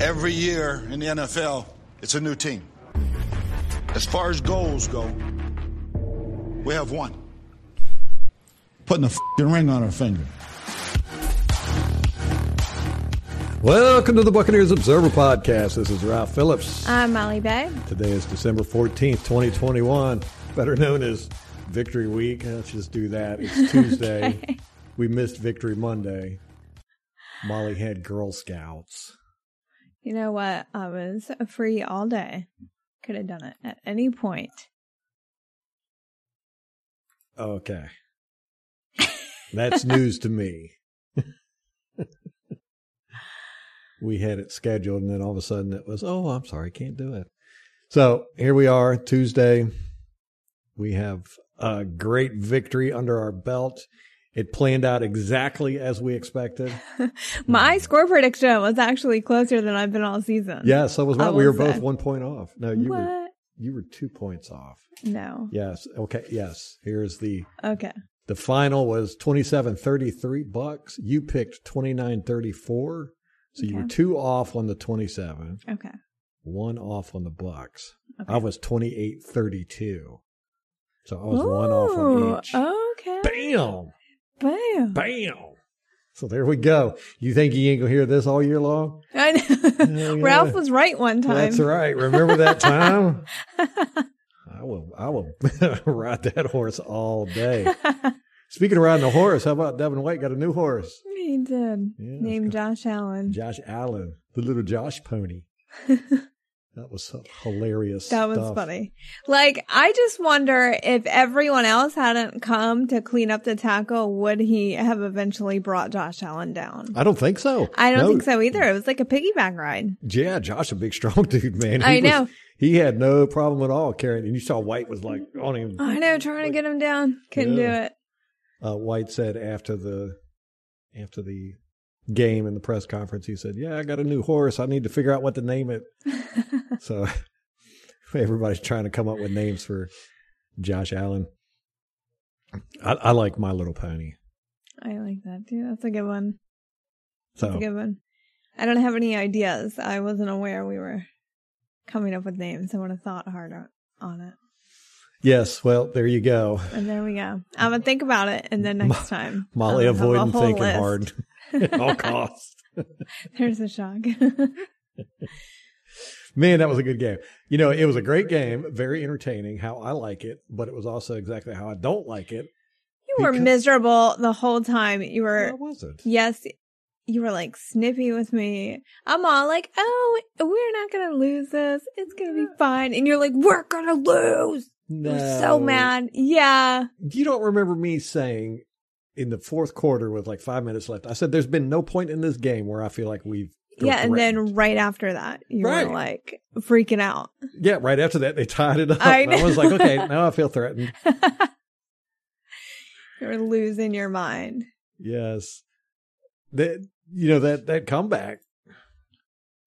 Every year in the NFL, it's a new team. As far as goals go, we have one. Putting a f***ing ring on our finger. Welcome to the Buccaneers Observer Podcast. This is Ralph Phillips. I'm Molly Bay. Today is December 14th, 2021, better known as Victory Week. Let's just do that. It's Tuesday. Okay. We missed Victory Monday. Molly had Girl Scouts. You know what? I was free all day. Could have done it at any point. Okay. That's news to me. we had it scheduled, and then all of a sudden it was, oh, I'm sorry, can't do it. So here we are, Tuesday. We have a great victory under our belt. It planned out exactly as we expected. My um, score prediction was actually closer than I've been all season. Yeah, so was mine. We were both say. one point off. No, you were you were two points off. No. Yes. Okay. Yes. Here's the Okay. The final was 27.33 bucks. You picked 29.34. So you were two off on the 27, Okay. one off on the bucks. Okay. I was 28.32. So I was one off on Ooh, each. Okay. Bam! Bam. Bam! So there we go. You think you ain't gonna hear this all year long? I know. yeah. Ralph was right one time. That's right. Remember that time? I will. I will ride that horse all day. Speaking of riding a horse, how about Devin White got a new horse? he did. Yeah, Named Josh Allen. Josh Allen, the little Josh pony. that was hilarious. That was stuff. funny. Like, I just wonder if everyone else hadn't come to clean up the tackle, would he have eventually brought Josh Allen down? I don't think so. I don't No. think so either. It was like a piggyback ride. Yeah, Josh, a big strong dude, man. He I was- know. he had no problem at all carrying. And you saw White was like on him. I know, trying to get him down. Couldn't Yeah. do it. Uh, White said after the after the game in the press conference, he said, "Yeah, I got a new horse. I need to figure out what to name it." So everybody's trying to come up with names for Josh Allen. I, I like My Little Pony. I like that too. That's a good one. That's So a good one. I don't have any ideas. I wasn't aware we were coming up with names. I would have thought harder on it. yes, well, there you go. And there we go. I'm gonna think about it, and then next time Molly I'll a avoiding whole thinking list. hard at all costs. There's a shock. Man, that was a good game. You know, it was a great game, very entertaining, how I like it, but it was also exactly how I don't like it. You were miserable the whole time. You were, I wasn't. yes, you were like snippy with me. I'm all like, oh, we're not going to lose this. It's going to be fine. And you're like, we're going to lose. No. You're so mad. Yeah. You don't remember me saying in the fourth quarter with like five minutes left, I said, there's been no point in this game where I feel like we've. Yeah. And then right after that, you Right. were like freaking out. Yeah, right after that, they tied it up. I I was like, okay, now I feel threatened. You're losing your mind. Yes. That, you know, that, that comeback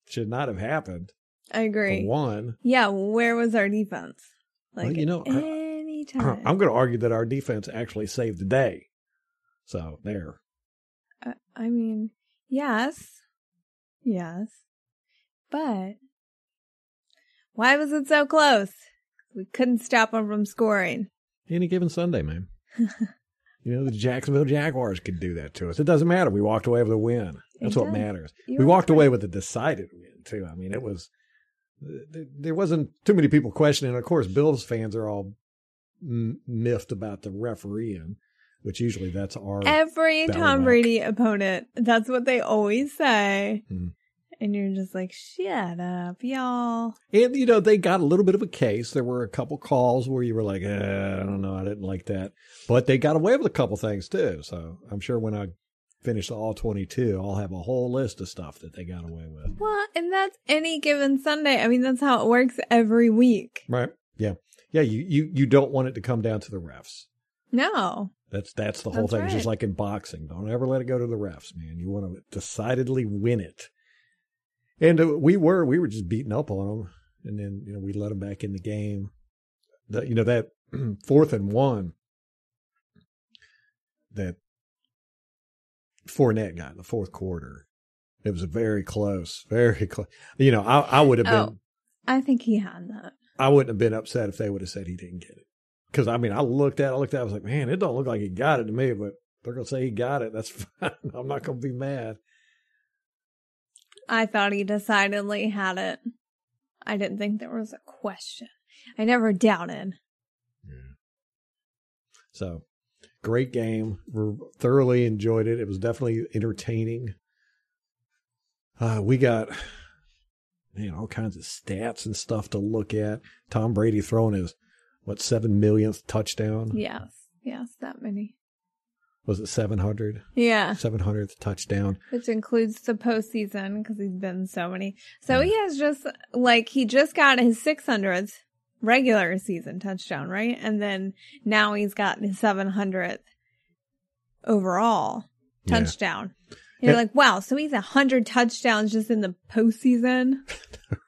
should not have happened. I agree. One. Yeah. Where was our defense? Like, Well, you know, I- anytime. I'm going to argue that our defense actually saved the day. So there. Uh, I mean, yes, yes, but why was it so close? We couldn't stop them from scoring. Any given Sunday, man. you know, the Jacksonville Jaguars could do that to us. It doesn't matter. We walked away with a win. That's what matters. You we walked right. away with a decided win, too. I mean, it was, there wasn't too many people questioning. Of course, Bills fans are all miffed about the refereeing, which usually that's our. Every Tom. Brady opponent, that's what they always say. Hmm. And you're just like, shut up, y'all. And, you know, they got a little bit of a case. There were a couple calls where you were like, eh, I don't know, I didn't like that. But they got away with a couple things, too. So I'm sure when I finish all 22, I'll have a whole list of stuff that they got away with. Well, and that's any given Sunday. I mean, that's how it works every week. Right. Yeah. Yeah. You, you, you don't want it to come down to the refs. No. That's, that's the whole That's thing. It's just like in boxing. Don't ever let it go to the refs, man. You want to decidedly win it. And uh, we were, we were just beating up on them. And then, you know, we let them back in the game. The, you know, that fourth and one that Fournette got in the fourth quarter. It was very close, very close. You know, I, I would have Oh. been, I think he had that. I wouldn't have been upset if they would have said he didn't get it. Because I mean, I looked at, it, I looked at, it, I was like, man, it don't look like he got it to me, but they're gonna say he got it. That's fine. I'm not gonna be mad. I thought he decidedly had it. I didn't think there was a question. I never doubted. Yeah. So great game. We thoroughly enjoyed it. It was definitely entertaining. Uh, we got man, all kinds of stats and stuff to look at. Tom Brady throwing his what seven millionth touchdown? Yes. Yes, that many. Was it seven hundred? Yeah. Seven hundredth touchdown. Which includes the postseason because he's been so many. So he has just, like, he just got his 600th regular season touchdown, right? And then now he's got his 700th overall Yeah. touchdown. You're Yeah. like, wow, so he's a 100 touchdowns just in the postseason?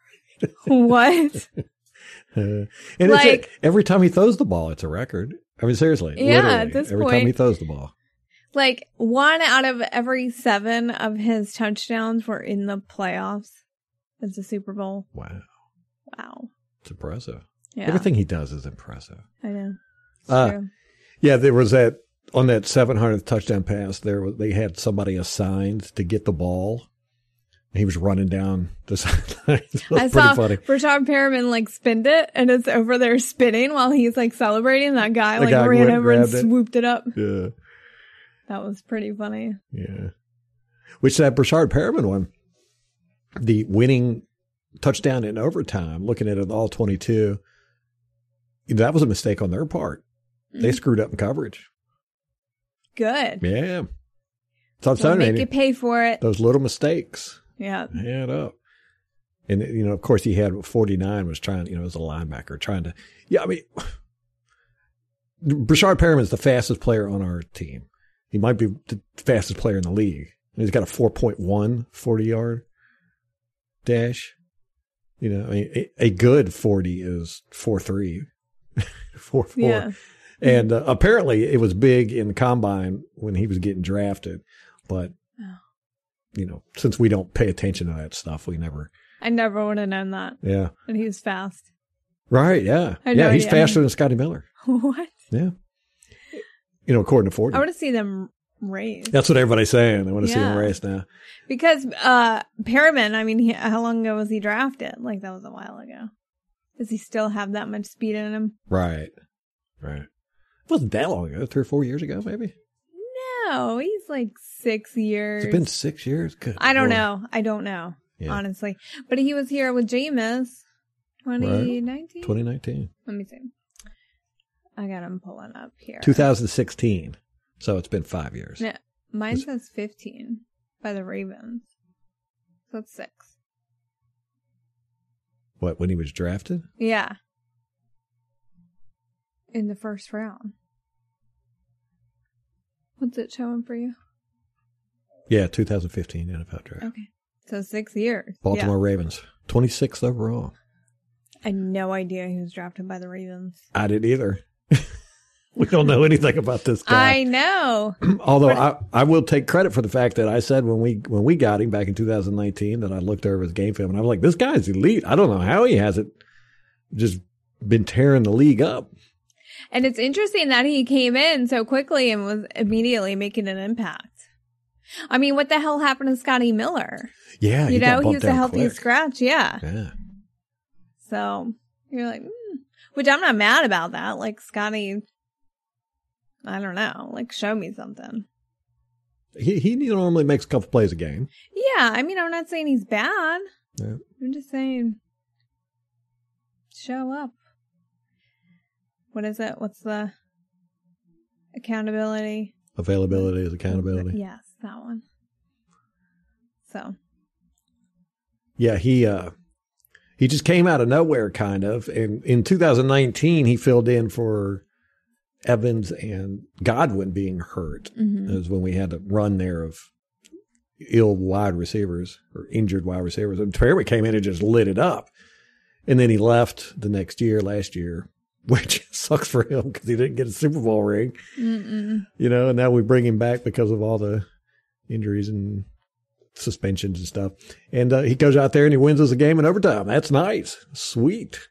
what? Uh, and Like- it's a, every time he throws the ball, it's a record. I mean, seriously. Yeah, literally, at this every time he throws the ball. Like, one out of every seven of his touchdowns were in the playoffs. It's a Super Bowl. Wow, Wow. it's impressive. Yeah. Everything he does is impressive. I know. Uh. Yeah, there was that on that 700th touchdown pass. There was they had somebody assigned to get the ball. He was running down the sideline. I saw funny. Rashard Perriman like spinned it and it's over there spinning while he's like celebrating. That guy The like guy ran over and it. swooped it up. Yeah, That was pretty funny. yeah. Which that Brashard Perriman one, the winning touchdown in overtime. Looking at it all twenty two, that was a mistake on their part. Mm. They screwed up in coverage. Good. Yeah, so I'm We'll make you, pay for it. those little mistakes Yeah. add up. And you know, of course, he had 49 was trying, you know, as a linebacker, trying to. Yeah, I mean, Brashard Perriman is the fastest player on our team. He might be the fastest player in the league. He's got a 4.1 40 yard dash. You know, I mean, a, a good 40 is 4.3, 4.4. Yeah. And uh, apparently it was big in the combine when he was getting drafted. But, Oh. you know, since we don't pay attention to that stuff, we never, I never would have known that. yeah. And he was fast. Right. Yeah. Yeah. he's idea. faster than Scotty Miller. what? Yeah. You know, according to Ford. I want to see them race. That's what everybody's saying. They want to see him Yeah. race now. Because uh Perriman, I mean, he, how long ago was he drafted? Like that was a while ago. Does he still have that much speed in him? Right. Right. It wasn't that long ago. Three or four years ago, maybe. No, he's like six years. It's been six years. Good. I don't Lord. know. I don't know, Yeah. honestly. But he was here with Jameis 2019. 2019. Let me see. I got him pulling up here. 2016. So it's been five years. Yeah, mine says 15 by the Ravens. So that's six. What, when he was drafted? Yeah. In the first round. What's it showing for you? Yeah, 2015 NFL draft. Okay. So six years. Baltimore Yeah. Ravens. 26th overall. I had no idea he was drafted by the Ravens. I didn't either. We don't know anything about this guy. I know. Although I, I will take credit for the fact that I said when we when we got him back in 2019 that I looked over his game film and I was like, this guy's elite. I don't know how he hasn't just been tearing the league up. And it's interesting that he came in so quickly and was immediately making an impact. I mean, what the hell happened to Scotty Miller? Yeah, you know, he was a healthy quick. scratch. Yeah. Yeah, So you're like, mm. which I'm not mad about that. Like Scotty, I don't know, like show me something. he he normally makes a couple plays a game. Yeah, I mean, I'm not saying he's bad. Yeah. I'm just saying, show up. What is it? What's the accountability? Availability is accountability. Yes, that one. So Yeah, he uh he just came out of nowhere kind of. And in 2019 he filled in for Evans and Godwin being hurt. mhm. That was when we had a run there of ill wide receivers or injured wide receivers. And Perry came in and just lit it up. And then he left the next year, last year, which sucks for him because he didn't get a Super Bowl ring, Mm-mm. you know, and now we bring him back because of all the injuries and suspensions and stuff. And uh, he goes out there and he wins us a game in overtime. That's nice. Sweet.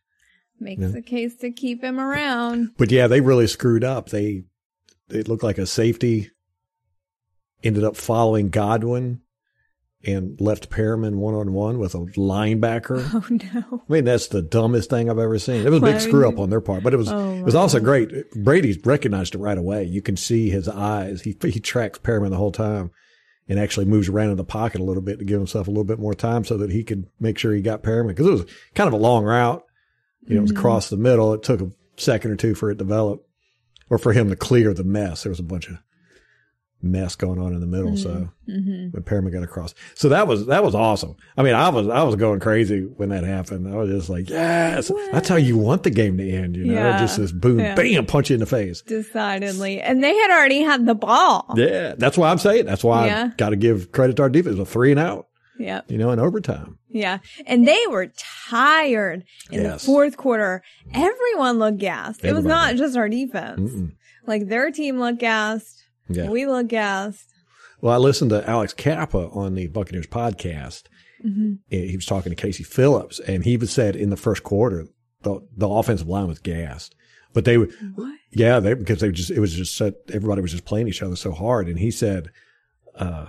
Makes a case to keep him around. But yeah, they really screwed up. They it looked like a safety ended up following Godwin and left Perriman one on one with a linebacker. Oh no. I mean, that's the dumbest thing I've ever seen. It was a big screw up on their part, but it was Oh, it was also great. Brady recognized it right away. You can see his eyes. He he tracks Perriman the whole time, and actually moves around in the pocket a little bit to give himself a little bit more time so that he could make sure he got Perriman because it was kind of a long route. You know, it was across the middle. It took a second or two for it to develop, or for him to clear the mess. There was a bunch of mess going on in the middle. So Mm-hmm. when Perriman got across. So that was that was awesome. I mean, I was I was going crazy when that happened. I was just like, yes, that's how you want the game to end. You know, Yeah. just this boom, Yeah. bam, punch you in the face. Decidedly. And they had already had the ball. Yeah, that's why I'm saying. That's why Yeah. I got to give credit to our defense. A three and out, Yep. you know, in overtime. Yeah. And they were tired in Yes. the fourth quarter. Everyone looked gassed. It was not just our defense. Mm-mm. Like their team looked gassed. Yeah. We looked gassed. Well, I listened to Alex Cappa on the Buccaneers podcast. Mm-hmm. He was talking to Casey Phillips, and he was said in the first quarter the the offensive line was gassed, but they were What? yeah they because they just it was just so, everybody was just playing each other so hard, and he said, uh,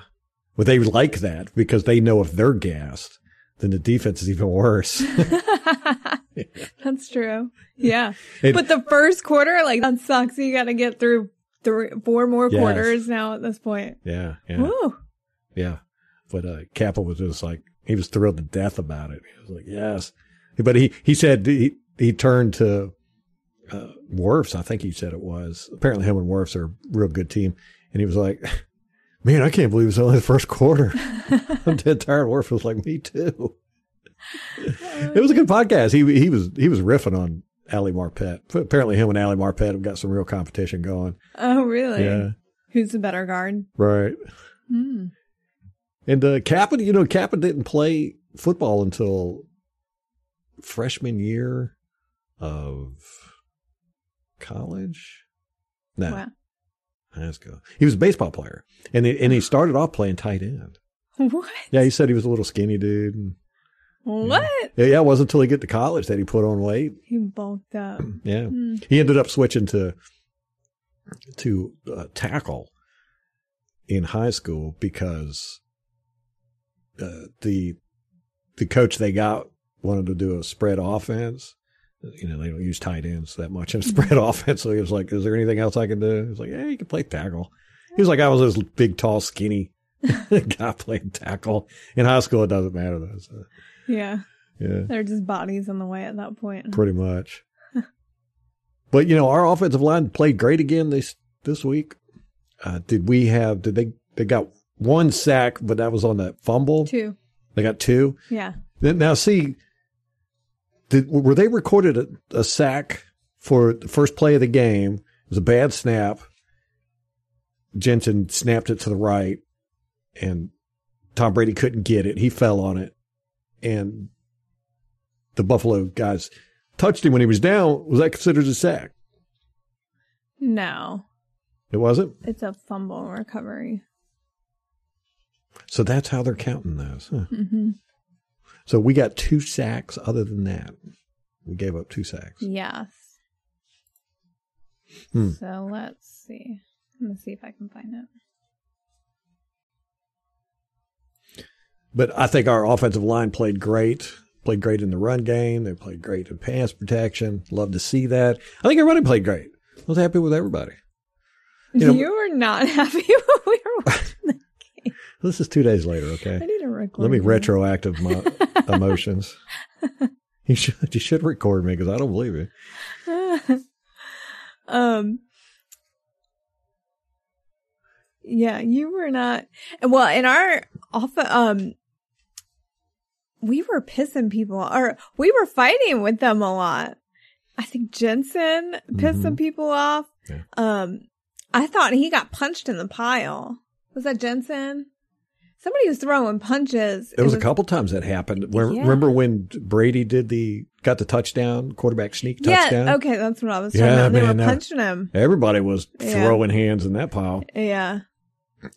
well they like that because they know if they're gassed, then the defense is even worse. That's true. Yeah. It- but the first quarter, like that sucks. You got to get through three, four more Yes. quarters now at this point. yeah, yeah, Woo. yeah. But uh, Cappa was just like he was thrilled to death about it. He was like, yes, but he he said he he turned to uh, Wirfs, I think he said it was. Apparently, him and Wirfs are a real good team. And he was like, Man, I can't believe it's only the first quarter. I'm dead tired. Wirfs was like, Me too. it was a good podcast. He he was he was riffing on Ali Marpet. Apparently, him and Ali Marpet have got some real competition going. Oh, really? Yeah, Who's the better guard? right. Hmm. And uh, Cappa, you know, Cappa didn't play football until freshman year of college. No, Wow. Let's go. He was a baseball player, and he, and he started off playing tight end. What? Yeah, he said he was a little skinny dude. And, What? yeah, yeah, it wasn't until he get to college that he put on weight. He bulked up. Yeah, Hmm. he ended up switching to to uh, tackle in high school because uh, the the coach they got wanted to do a spread offense. You know, they don't use tight ends that much in spread offense. So he was like, "Is there anything else I can do?" He was like, "Yeah, you can play tackle." He was like, "I was this big, tall, skinny guy playing tackle in high school. It doesn't matter though." So, Yeah. yeah. They're just bodies in the way at that point. pretty much. but you know, our offensive line played great again this this week. Uh, did we have? Did they? They got one sack, but that was on that fumble. Two. They got two. Yeah. Then now, see, did were they recorded a, a sack for the first play of the game? It was a bad snap. Jensen snapped it to the right, and Tom Brady couldn't get it. He fell on it, and the Buffalo guys touched him when he was down. Was that considered a sack? No. It wasn't. It's a fumble recovery. So that's how they're counting those. Huh? hmm So we got two sacks. Other than that, we gave up two sacks. Yes. Hmm. So let's see. Let me see if I can find it. But I think our offensive line played great. Played great in the run game. They played great in pass protection. Love to see that. I think everybody played great. I was happy with everybody. You You, were not happy when we were watching This is two days later, Okay. I need to record. Let me you. retroactive my emotions. You should you should record me because I don't believe it. um yeah you were not well in our off um we were pissing people or we were fighting with them a lot i think jensen pissed Mhm. some people off Yeah. um i thought he got punched in the pile was that jensen somebody was throwing punches There was, It a couple times that happened. Where, Yeah. Remember when Brady did the got the touchdown, quarterback sneak touchdown? yeah okay that's what i was talking Yeah, about they man, were punching him Everybody was Yeah. throwing hands in that pile. yeah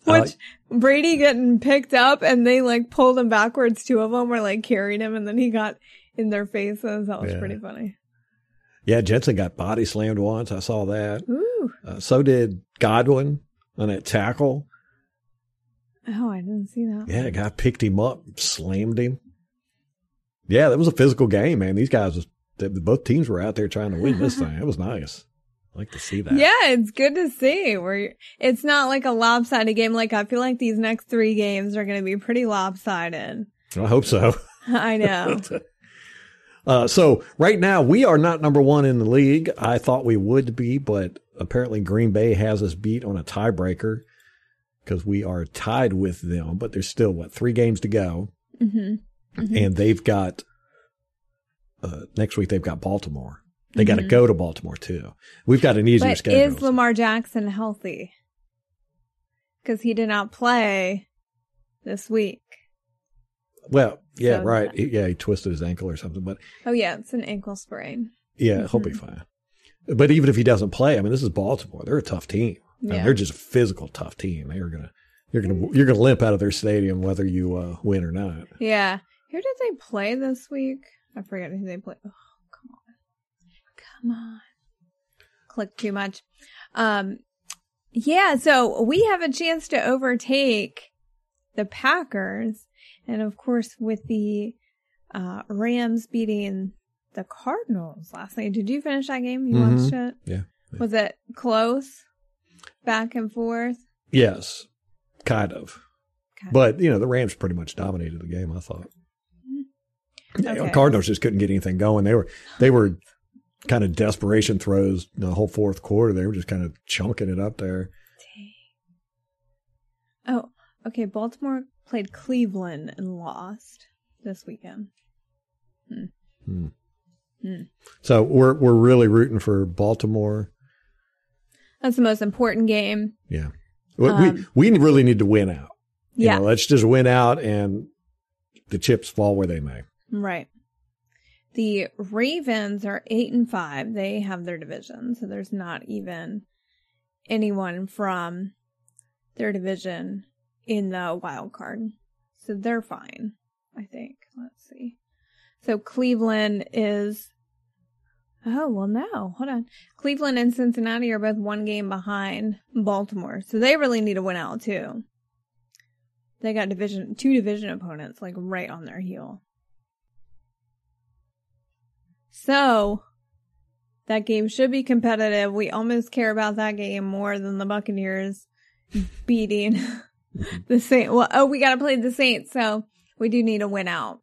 Which Brady getting picked up and they like pulled him backwards. Two of them were like carrying him and then he got in their faces. That was Yeah. pretty funny. Yeah, Jensen got body slammed once. I saw that. Ooh. Uh, so did Godwin on that tackle. Oh, I didn't see that. Yeah, a guy picked him up, slammed him. Yeah, that was a physical game, man. These guys, was, both teams were out there trying to win this thing. It was nice. I like to see that. Yeah, it's good to see where it's not like a lopsided game. Like I feel like these next three games are going to be pretty lopsided. I hope so. I know. Uh, so right now we are not number one in the league. I thought we would be, but apparently Green Bay has us beat on a tiebreaker because we are tied with them. But there's still what three games to go, hmm and they've got uh, next week they've got Baltimore. They got to Mhm. go to Baltimore too. We've got an easier But schedule. is Lamar Jackson healthy? Because he did not play this week. well, yeah, So right. He- yeah, he twisted his ankle or something, but Oh yeah, it's an ankle sprain. yeah, he'll be Mhm. fine. But even if he doesn't play, I mean, this is Baltimore. They're a tough team. Yeah. they're just a physical tough team. They're gonna you're gonna you're gonna limp out of their stadium whether you uh, win or not. Yeah. Who did they play this week? I forget who they played. Oh, come on. Come on. Click too much. Um, yeah, so we have a chance to overtake the Packers. And of course, with the uh, Rams beating the Cardinals last night. Did you finish that game? You Mhm. watched it? Yeah. Was it close? Back and forth? Yes, kind of. Okay. But you know, the Rams pretty much dominated the game. I thought. Mm-hmm. Yeah, Okay. Cardinals just couldn't get anything going. They were they were kind of desperation throws the whole fourth quarter. They were just kind of chunking it up there. Oh, okay. Baltimore played Cleveland and lost this weekend. Hmm. Hmm. Hmm. So we're we're really rooting for Baltimore. That's the most important game. Yeah, we Um, we we really need to win out. You Yeah, know, let's just win out and the chips fall where they may. right. The Ravens are eight and five. They have their division, so there's not even anyone from their division in the wild card. So they're fine, I think. Let's see. So Cleveland is Oh, well no. Hold on. Cleveland and Cincinnati are both one game behind Baltimore. So they really need to win out too. They got division two division opponents like right on their heel. So that game should be competitive. We almost care about that game more than the Buccaneers beating the Saints. Well, oh, we got to play the Saints, so we do need to win out.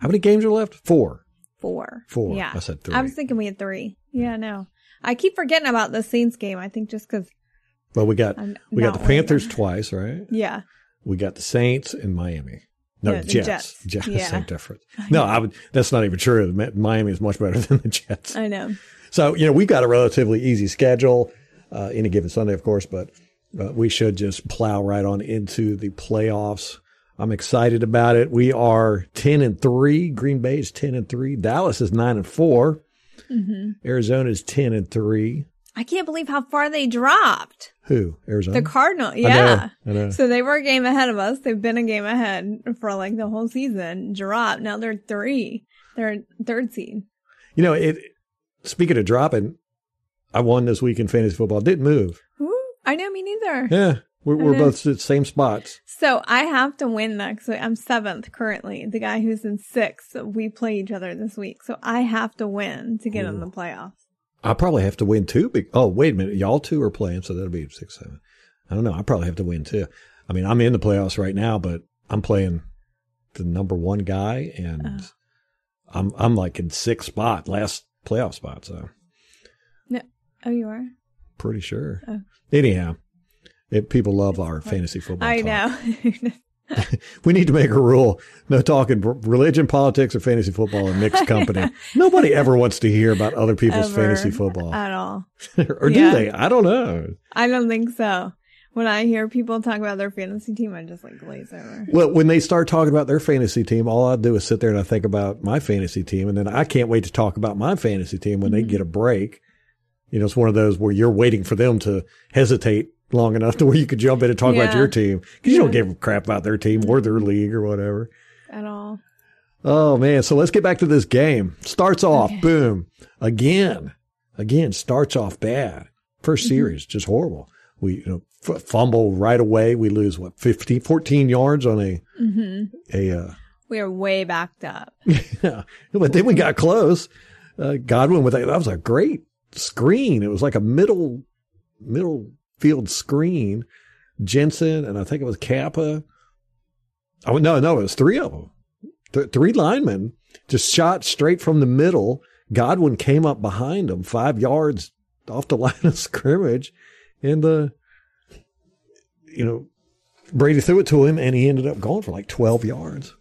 How many games are left? Four. Four. Four. Yeah. I said three. I was thinking we had three. Yeah, no. I keep forgetting about the Saints game. I think just because well, we got I'm we got the Panthers winning. twice, right? Yeah. We got the Saints and Miami. No, the Jets. Jets. Jets. Yeah. Same difference. No, I would. That's not even true. Miami is much better than the Jets. I know. So you know we've got a relatively easy schedule. Uh, any given Sunday, of course, but uh, we should just plow right on into the playoffs. I'm excited about it. We are ten and three. Green Bay is ten and three. Dallas is nine and 4 hmm Arizona is ten and three. I can't believe how far they dropped. Who? Arizona. The Cardinal. I Yeah. know, I know. So they were a game ahead of us. They've been a game ahead for like the whole season. Drop. Now they're three. They're third seed. You know, it. Speaking of dropping, I won this week in fantasy football. Didn't move. Ooh, I know me neither. Yeah, we're, we're mm-hmm. both at the same spots. So I have to win next week. I'm seventh currently. The guy who's in sixth, we play each other this week. So I have to win to get in the playoffs. I probably have to win two. Be- oh, wait a minute. Y'all two are playing, so that'll be six, seven. I don't know. I probably have to win too. I mean, I'm in the playoffs right now, but I'm playing the number one guy, and Oh. I'm I'm like in sixth spot, last playoff spot. So No. Oh, you are? pretty sure. Oh. Anyhow, it, people love our fantasy football. I talk. know. We need to make a rule: no talking religion, politics, or fantasy football in mixed company. Nobody ever wants to hear about other people's Ever fantasy football, At all. or do Yeah. they? I don't know. I don't think so. When I hear people talk about their fantasy team, I just like glaze over. Well, when they start talking about their fantasy team, all I do is sit there and I think about my fantasy team, and then I can't wait to talk about my fantasy team when they Mm-hmm. get a break. You know, it's one of those where you're waiting for them to hesitate long enough to where you could jump in and talk about your team because you don't give a crap about their team or their league or whatever. At all. Oh man, so let's get back to this game. Starts off, Okay. boom, again, again starts off bad. 1st Mm-hmm. series just horrible. We you know f- fumble right away. We lose what 15, 14 yards on a hmm a. Uh, We are way backed up. yeah, but then we got close. Uh, Godwin with a, that was a great screen. It was like a middle middle field screen. Jensen and I think it was Cappa. Oh no, no, it was three of them. Th- three linemen just shot straight from the middle. Godwin came up behind him five yards off the line of scrimmage, and uh, you know Brady threw it to him, and he ended up going for like twelve yards.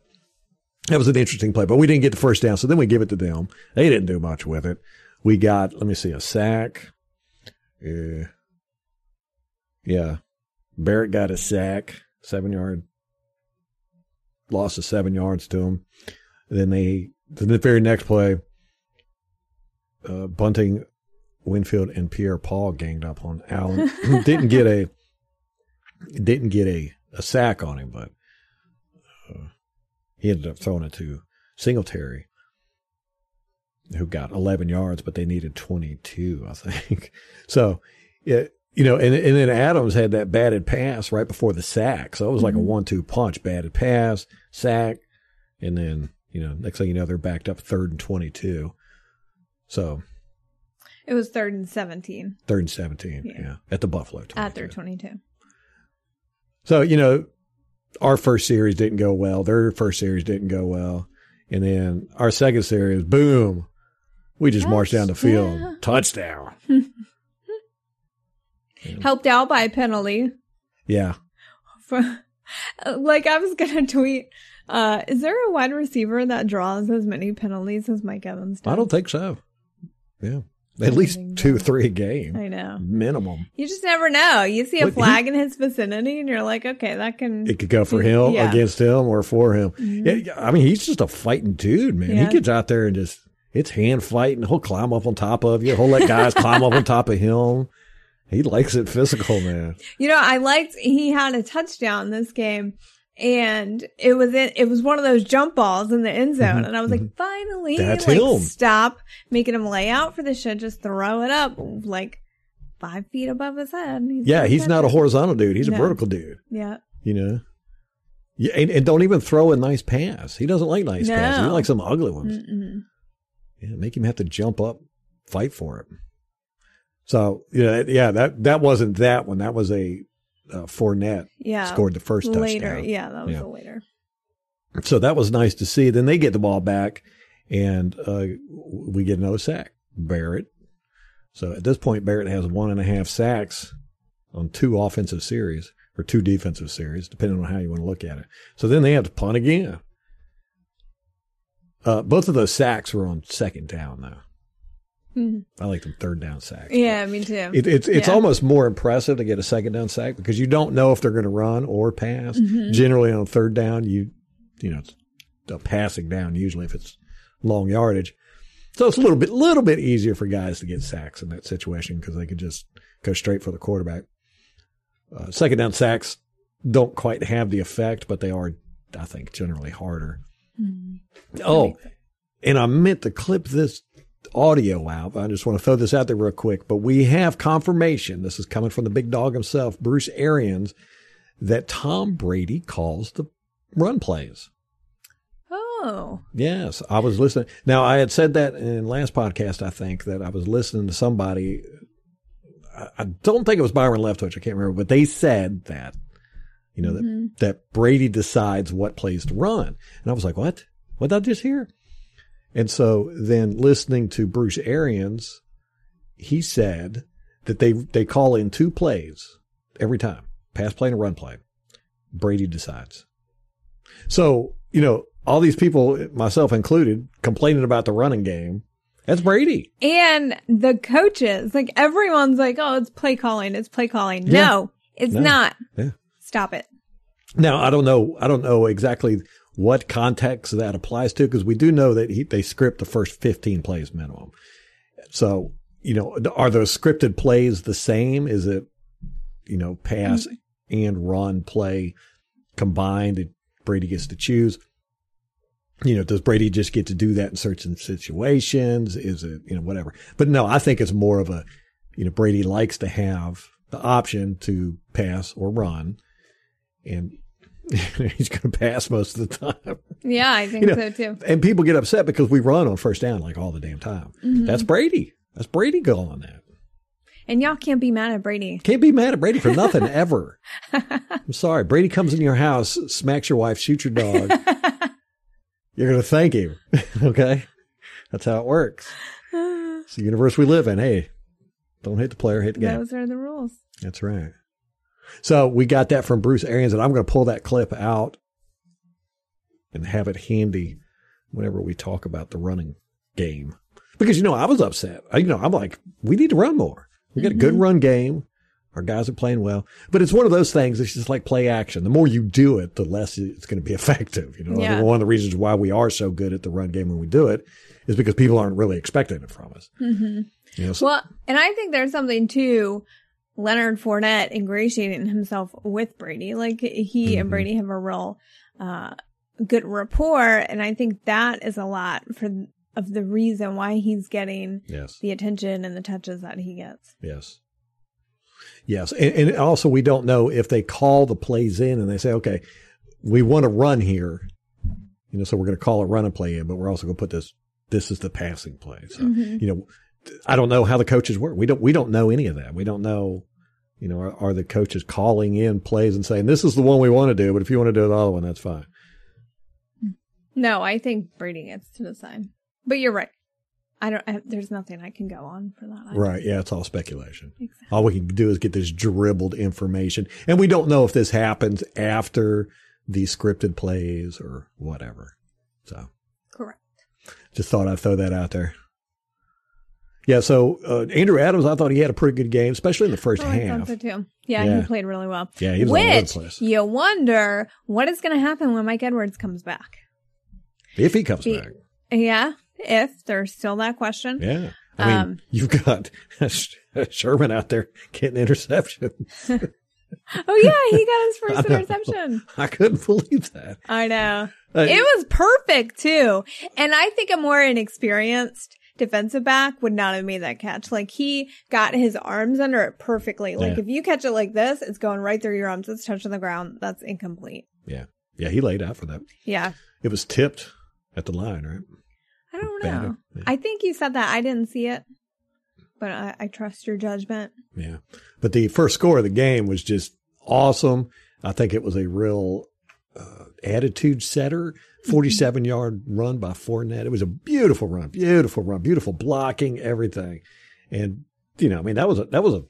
That was an interesting play, but we didn't get the first down, so then we give it to them. They didn't do much with it. We got, let me see, a sack. Yeah. Yeah. Barrett got a sack, seven yard, loss of seven yards to him. then they, the very next play, uh, Bunting, Winfield, and Pierre Paul ganged up on Allen. didn't get a, didn't get a, a sack on him, but uh, he ended up throwing it to Singletary, who got 11 yards, but they needed 22, I think. So, it, you know, and, and then Adams had that batted pass right before the sack. So it was like a mm-hmm. one two punch batted pass, sack, and then, you know, next thing you know, they're backed up third and 22. So It was third and 17 third and 17, yeah, Yeah. at the Buffalo. at their 22. 22. So, you know, our first series didn't go well. Their first series didn't go well. And then our second series, boom, we just marched down the field. Touchdown. Helped out by a penalty. Yeah. For, like, I was going to tweet, uh, is there a wide receiver that draws as many penalties as Mike Evans does? I don't think so. Yeah. At least two, three a game. I know. Minimum. You just never know. You see a But he- flag in his vicinity and you're like, okay, that can. It could go for him, Yeah. against him, or for him. Yeah, yeah, I mean, he's just a fighting dude, man. Yeah. He gets out there and just, it's hand fighting. He'll climb up on top of you. He'll let guys climb up on top of him. He likes it physical, man. You know, I liked he had a touchdown in this game and it was in, it was one of those jump balls in the end zone and I was like, finally, Mm-hmm. That's like him. stop making him lay out for the shit, just throw it up like five feet above his head. He's Yeah, he's not a horizontal dude. He's a vertical dude. Yeah. You know. Yeah, and, and don't even throw a nice pass. He doesn't like nice No. passes. He likes some ugly ones. Mm-mm. Yeah, make him have to jump up, fight for it. So yeah, yeah, that that wasn't that one. That was a uh, Fournette Yeah. scored the first later. touchdown. Yeah, that was Yeah. a later. So that was nice to see. Then they get the ball back, and uh, we get another sack. Barrett. So at this point, Barrett has one and a half sacks on two offensive series or two defensive series, depending on how you want to look at it. So then they have to punt again. Uh, both of those sacks were on second down, though. Mhm. I like them third down sacks. Yeah, me too. It, it's it's Yeah. almost more impressive to get a second down sack because you don't know if they're going to run or pass. Mhm. Generally, on third down, you you know it's a passing down usually if it's long yardage. So it's a little bit little bit easier for guys to get sacks in that situation because they can just go straight for the quarterback. Uh, second down sacks don't quite have the effect, but they are, I think, generally harder. Mhm. Oh, and I meant to clip this audio out. I just want to throw this out there real quick. But we have confirmation. This is coming from the big dog himself, Bruce Arians, that Tom Brady calls the run plays. Oh. Yes, I was listening. Now, I had said that in last podcast, I think, that I was listening to somebody. I- don't think it was Byron Leftwich. I can't remember, but they said that, you know, Mhm. that, that Brady decides what plays to run. And I was like, what? What did I just hear? And so then listening to Bruce Arians, he said that they, they call in two plays every time pass play and a run play. Brady decides. So, you know, all these people, myself included, complaining about the running game. That's Brady. And the coaches, like everyone's like, oh, it's play calling. It's play calling. Yeah. No, it's No. not. Yeah. Stop it. Now, I don't know. I don't know exactly what context that applies to because we do know that he, they script the first 15 plays minimum. So you know, are those scripted plays the same? Is it, you know, pass mm. and run play combined? That Brady gets to choose. You know, does Brady just get to do that in certain situations? Is it, you know, whatever? But no, I think it's more of a, you know, Brady likes to have the option to pass or run. And he's going to pass most of the time. Yeah, I think You know, so too. And people get upset because we run on first down like all the damn time. Mm-hmm. That's Brady. That's Brady going on that. And y'all can't be mad at Brady. Can't be mad at Brady for nothing ever. I'm sorry. Brady comes in your house, smacks your wife, shoots your dog. You're going to thank him. okay. That's how it works. It's the universe we live in. Hey, don't hate the player, hate the game. Those are the rules. That's right. So we got that from Bruce Arians, and I'm going to pull that clip out and have it handy whenever we talk about the running game. Because, you know, I was upset. I, you know, I'm like, we need to run more. We got a good run game. Our guys are playing well. But it's one of those things, it's just like play action. The more you do it, the less it's going to be effective. You know, Yeah. one of the reasons why we are so good at the run game when we do it is because people aren't really expecting it from us. hmm You know, so, Well, and I think there's something to Leonard Fournette ingratiating himself with Brady. Like he and Mhm. Brady have a real uh, good rapport, and I think that is a lot for of the reason why he's getting yes. the attention and the touches that he gets. Yes. Yes. And, and also, we don't know if they call the plays in and they say, okay, we want to run here. You know, so we're going to call a run and play in, but we're also going to put this, this is the passing play. So, Mhm. you know, I don't know how the coaches work. We don't, we don't know any of that. We don't know, you know, are, are the coaches calling in plays and saying, this is the one we want to do, but if you want to do the other one, that's fine. No, I think Brady gets to decide. But you're right. I don't. I, there's nothing I can go on for that. either. Right. Yeah. It's all speculation. Exactly. All we can do is get this dribbled information. And we don't know if this happens after the scripted plays or whatever. So Correct. just thought I'd throw that out there. Yeah. So uh, Andrew Adams, I thought he had a pretty good game, especially in the first Oh, I half. so too. Yeah, Yeah. he played really well. Yeah, he was all over the place. you wonder what is going to happen when Mike Edwards comes back. If he comes Gee, back. Yeah, if there's still that question. Yeah. I mean, Um, you've got Sherman out there getting interceptions. Oh yeah, he got his first know. interception. I couldn't believe that. I know. Uh, It was perfect too. And I think a more inexperienced defensive back would not have made that catch. Like he got his arms under it perfectly. Like Yeah. if you catch it like this, it's going right through your arms. It's touching the ground. That's incomplete. yeah. Yeah. He laid out for that. Yeah. It was tipped at the line, right? I don't know. Yeah. I think you said that. I didn't see it, but I, I trust your judgment. Yeah. But the first score of the game was just awesome. I think it was a real uh, attitude setter. 47 yard run by Fournette. It was a beautiful run, beautiful run, beautiful blocking, everything. And, you know, I mean, that was a, that was a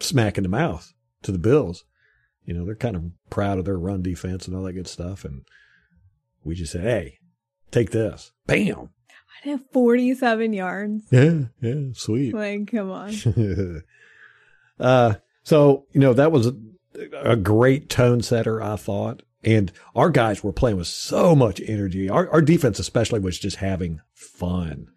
smack in the mouth to the Bills. You know, they're kind of proud of their run defense and all that good stuff. And we just said, Hey, take this. Bam. I have 47 yards. Yeah. Yeah. Sweet. Like, come on. uh, so you know that was a, a great tone setter, I thought, and our guys were playing with so much energy. Our, our defense, especially, was just having fun.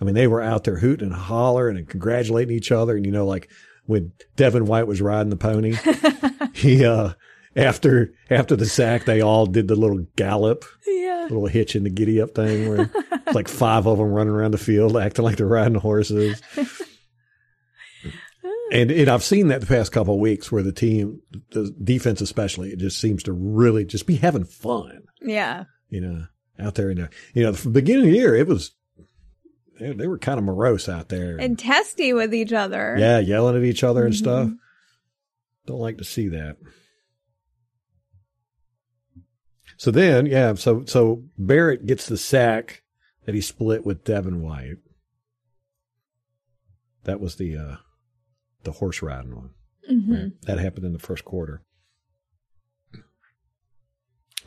I mean, they were out there hooting and hollering and congratulating each other. And you know, like when Devin White was riding the pony, he uh after after the sack, they all did the little gallop, yeah. little hitch in the giddy up thing, where it's like five of them running around the field acting like they're riding horses. And, and I've seen that the past couple of weeks where the team, the defense especially, it just seems to really just be having fun, Yeah. you know, out there. In the, you know, the beginning of the year, it was, they, they were kind of morose out there. And testy with each other. yeah, yelling at each other and Mhm. stuff. Don't like to see that. So then, yeah, so so Barrett gets the sack that he split with Devin White. That was the uh the horse riding one. hmm Right. That happened in the first quarter.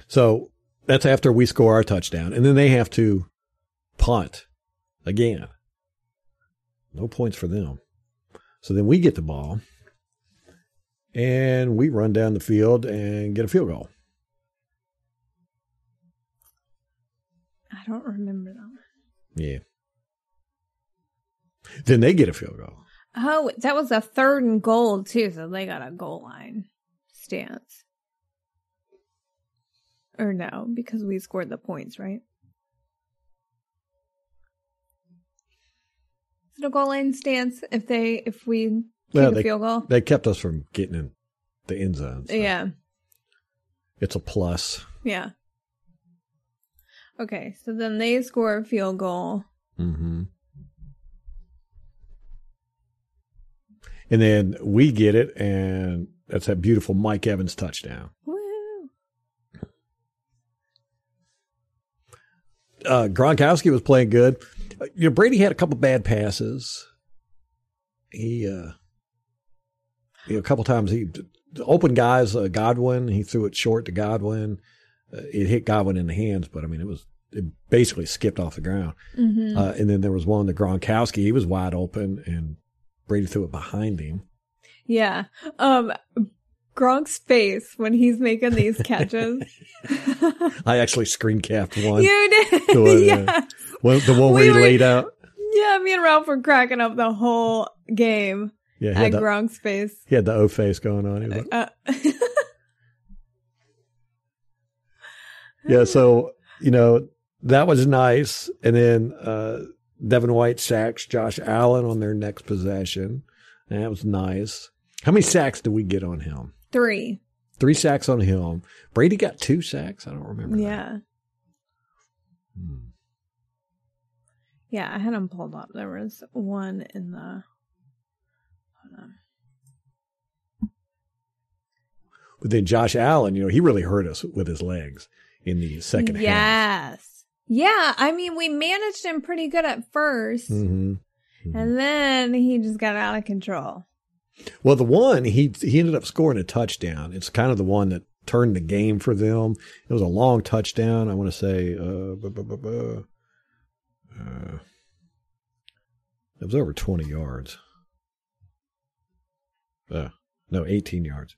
So that's after we score our touchdown, and then they have to punt again. No points for them. So then we get the ball, and we run down the field and get a field goal. I don't remember that. Yeah. Then they get a field goal. Oh, that was a third and goal too, so they got a goal line stance. Or no, because we scored the points, right? Is it a goal line stance if they if we kick Well, a they- field goal? They kept us from getting in the end zone. so Yeah, It's a plus. yeah. Okay, so then they score a field goal. hmm And then we get it, and that's that beautiful Mike Evans touchdown. Woo! Uh, Gronkowski was playing good. Uh, You know, Brady had a couple bad passes. He, uh, you know, a couple times he open guys. Uh, Godwin, he threw it short to Godwin. Uh, it hit Godwin in the hands, but I mean, it was it basically skipped off the ground. Mhm. Uh, and then there was one to Gronkowski. He was wide open, and Brady threw it behind him. Yeah. Um Gronk's face when he's making these catches. I actually screen capped one. you did. The one, yeah. uh, One- the one where We he were- laid out. Yeah, me and Ralph were cracking up the whole game Yeah, at the, Gronk's face. he had the O face going on. Like, Uh, yeah, so you know that was nice. And then uh, Devin White sacks Josh Allen on their next possession. That was nice. How many sacks did we get on him? three. Three sacks on him. Brady got two sacks. I don't remember. Yeah. Hmm. Yeah, I had them pulled up. There was one in the. But then Josh Allen, you know, he really hurt us with his legs in the second half. Yes. Yeah, I mean, we managed him pretty good at 1st hmm and then he just got out of control. Well, the one he he ended up scoring a touchdown. It's kind of the one that turned the game for them. It was a long touchdown. I want to say, uh, bu- bu- bu- bu- uh, it was over twenty yards. Uh, no, eighteen yards.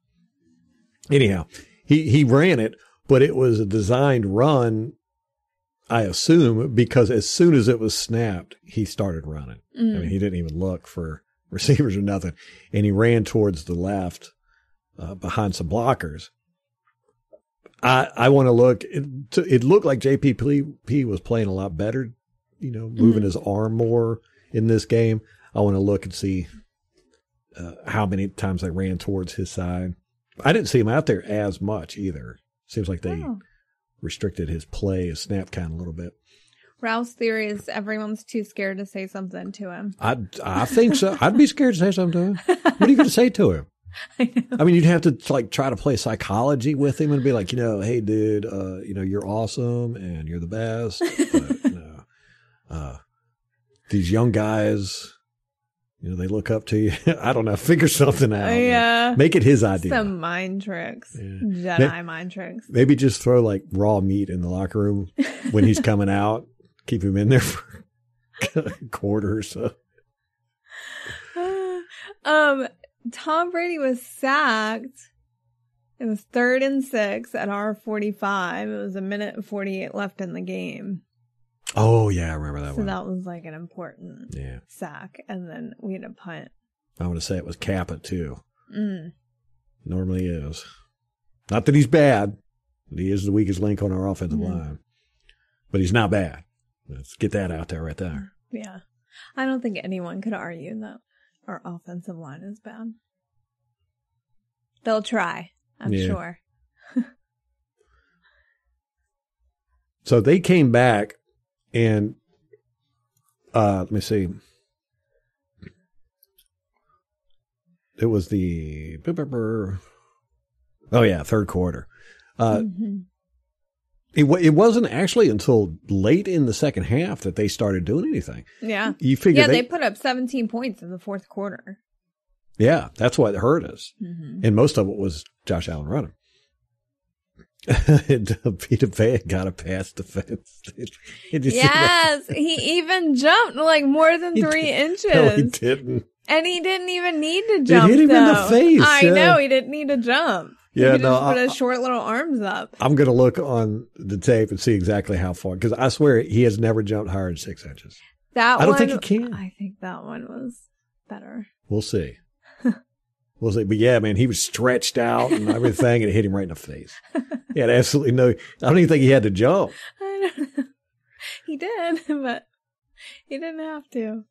Anyhow, he he ran it, but it was a designed run. I assume because as soon as it was snapped, he started running. I Mm. mean, he didn't even look for receivers or nothing, and he ran towards the left uh, behind some blockers. I I want to look. It, it looked like JPP was playing a lot better, you know, moving Mhm. his arm more in this game. I want to look and see uh, how many times they ran towards his side. I didn't see him out there as much either. Seems like they Oh. Restricted his play, his snap count a little bit. Ralph's theory is everyone's too scared to say something to him. I I think so. I'd be scared to say something to him. What are you going to say to him? I. I mean, you'd have to like try to play psychology with him and be like, you know, hey, dude, uh, you know, you're awesome and you're the best. But, you know, uh, these young guys, you know, they look up to you. I don't know. Figure something out. yeah. Make it his idea. Some mind tricks. Yeah. Jedi mind tricks. Maybe just throw like raw meat in the locker room when he's coming out. Keep him in there for a quarter or so. um, Tom Brady was sacked. It was third and six at our 45. It was a minute and 48 left in the game. Oh yeah, I remember that so one. that was like an important yeah, sack. And then we had a punt. I want to say it was Cappa too. Mm. Normally is. Not that he's bad. He is the weakest link on our offensive Mhm. line, but he's not bad. Let's get that out there right there. Yeah. I don't think anyone could argue that our offensive line is bad. They'll try, I'm Yeah. sure. So they came back and uh let me see. It was the oh yeah, third quarter. Uh, Mhm. it it wasn't actually until late in the second half that they started doing anything. Yeah. You figure Yeah, they, they put up 17 points in the fourth quarter. yeah, that's what hurt us, hmm and most of it was Josh Allen running. Uh, Peter Van got a pass defense. It, it just- Yes, he even jumped like more than He three did- inches. No, he didn't. And he didn't even need to jump. hit him in the face, I yeah. know he didn't need to jump. Yeah, he no, just put I- his short little arms up. I'm going to look on the tape and see exactly how far because I swear he has never jumped higher than six inches. That I don't one, think he can. I think that one was better. We'll see. We'll see. But yeah, man, he was stretched out and everything, and it hit him right in the face. He had absolutely no. I don't even think he had to jump. I don't know. He did, but he didn't have to.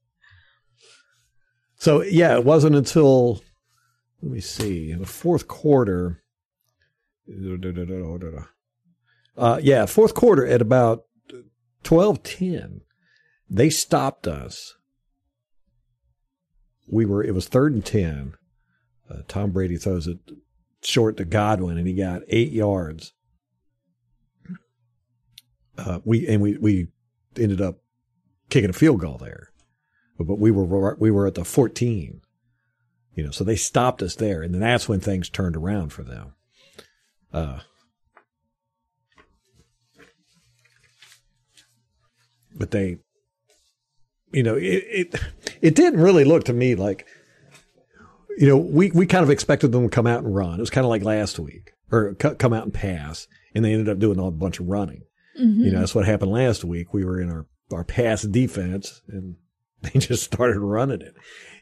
So yeah, it wasn't until let me see the fourth quarter. Uh, yeah, fourth quarter at about twelve ten, they stopped us. We were it was third and ten. Uh, Tom Brady throws it short to Godwin, and he got eight yards. Uh, we and we we ended up kicking a field goal there but we were we were at the 14 you know so they stopped us there and then that's when things turned around for them uh but they you know it, it it didn't really look to me like you know we we kind of expected them to come out and run it was kind of like last week or come out and pass and they ended up doing a bunch of running mm-hmm. you know that's what happened last week we were in our our pass defense and They just started running it.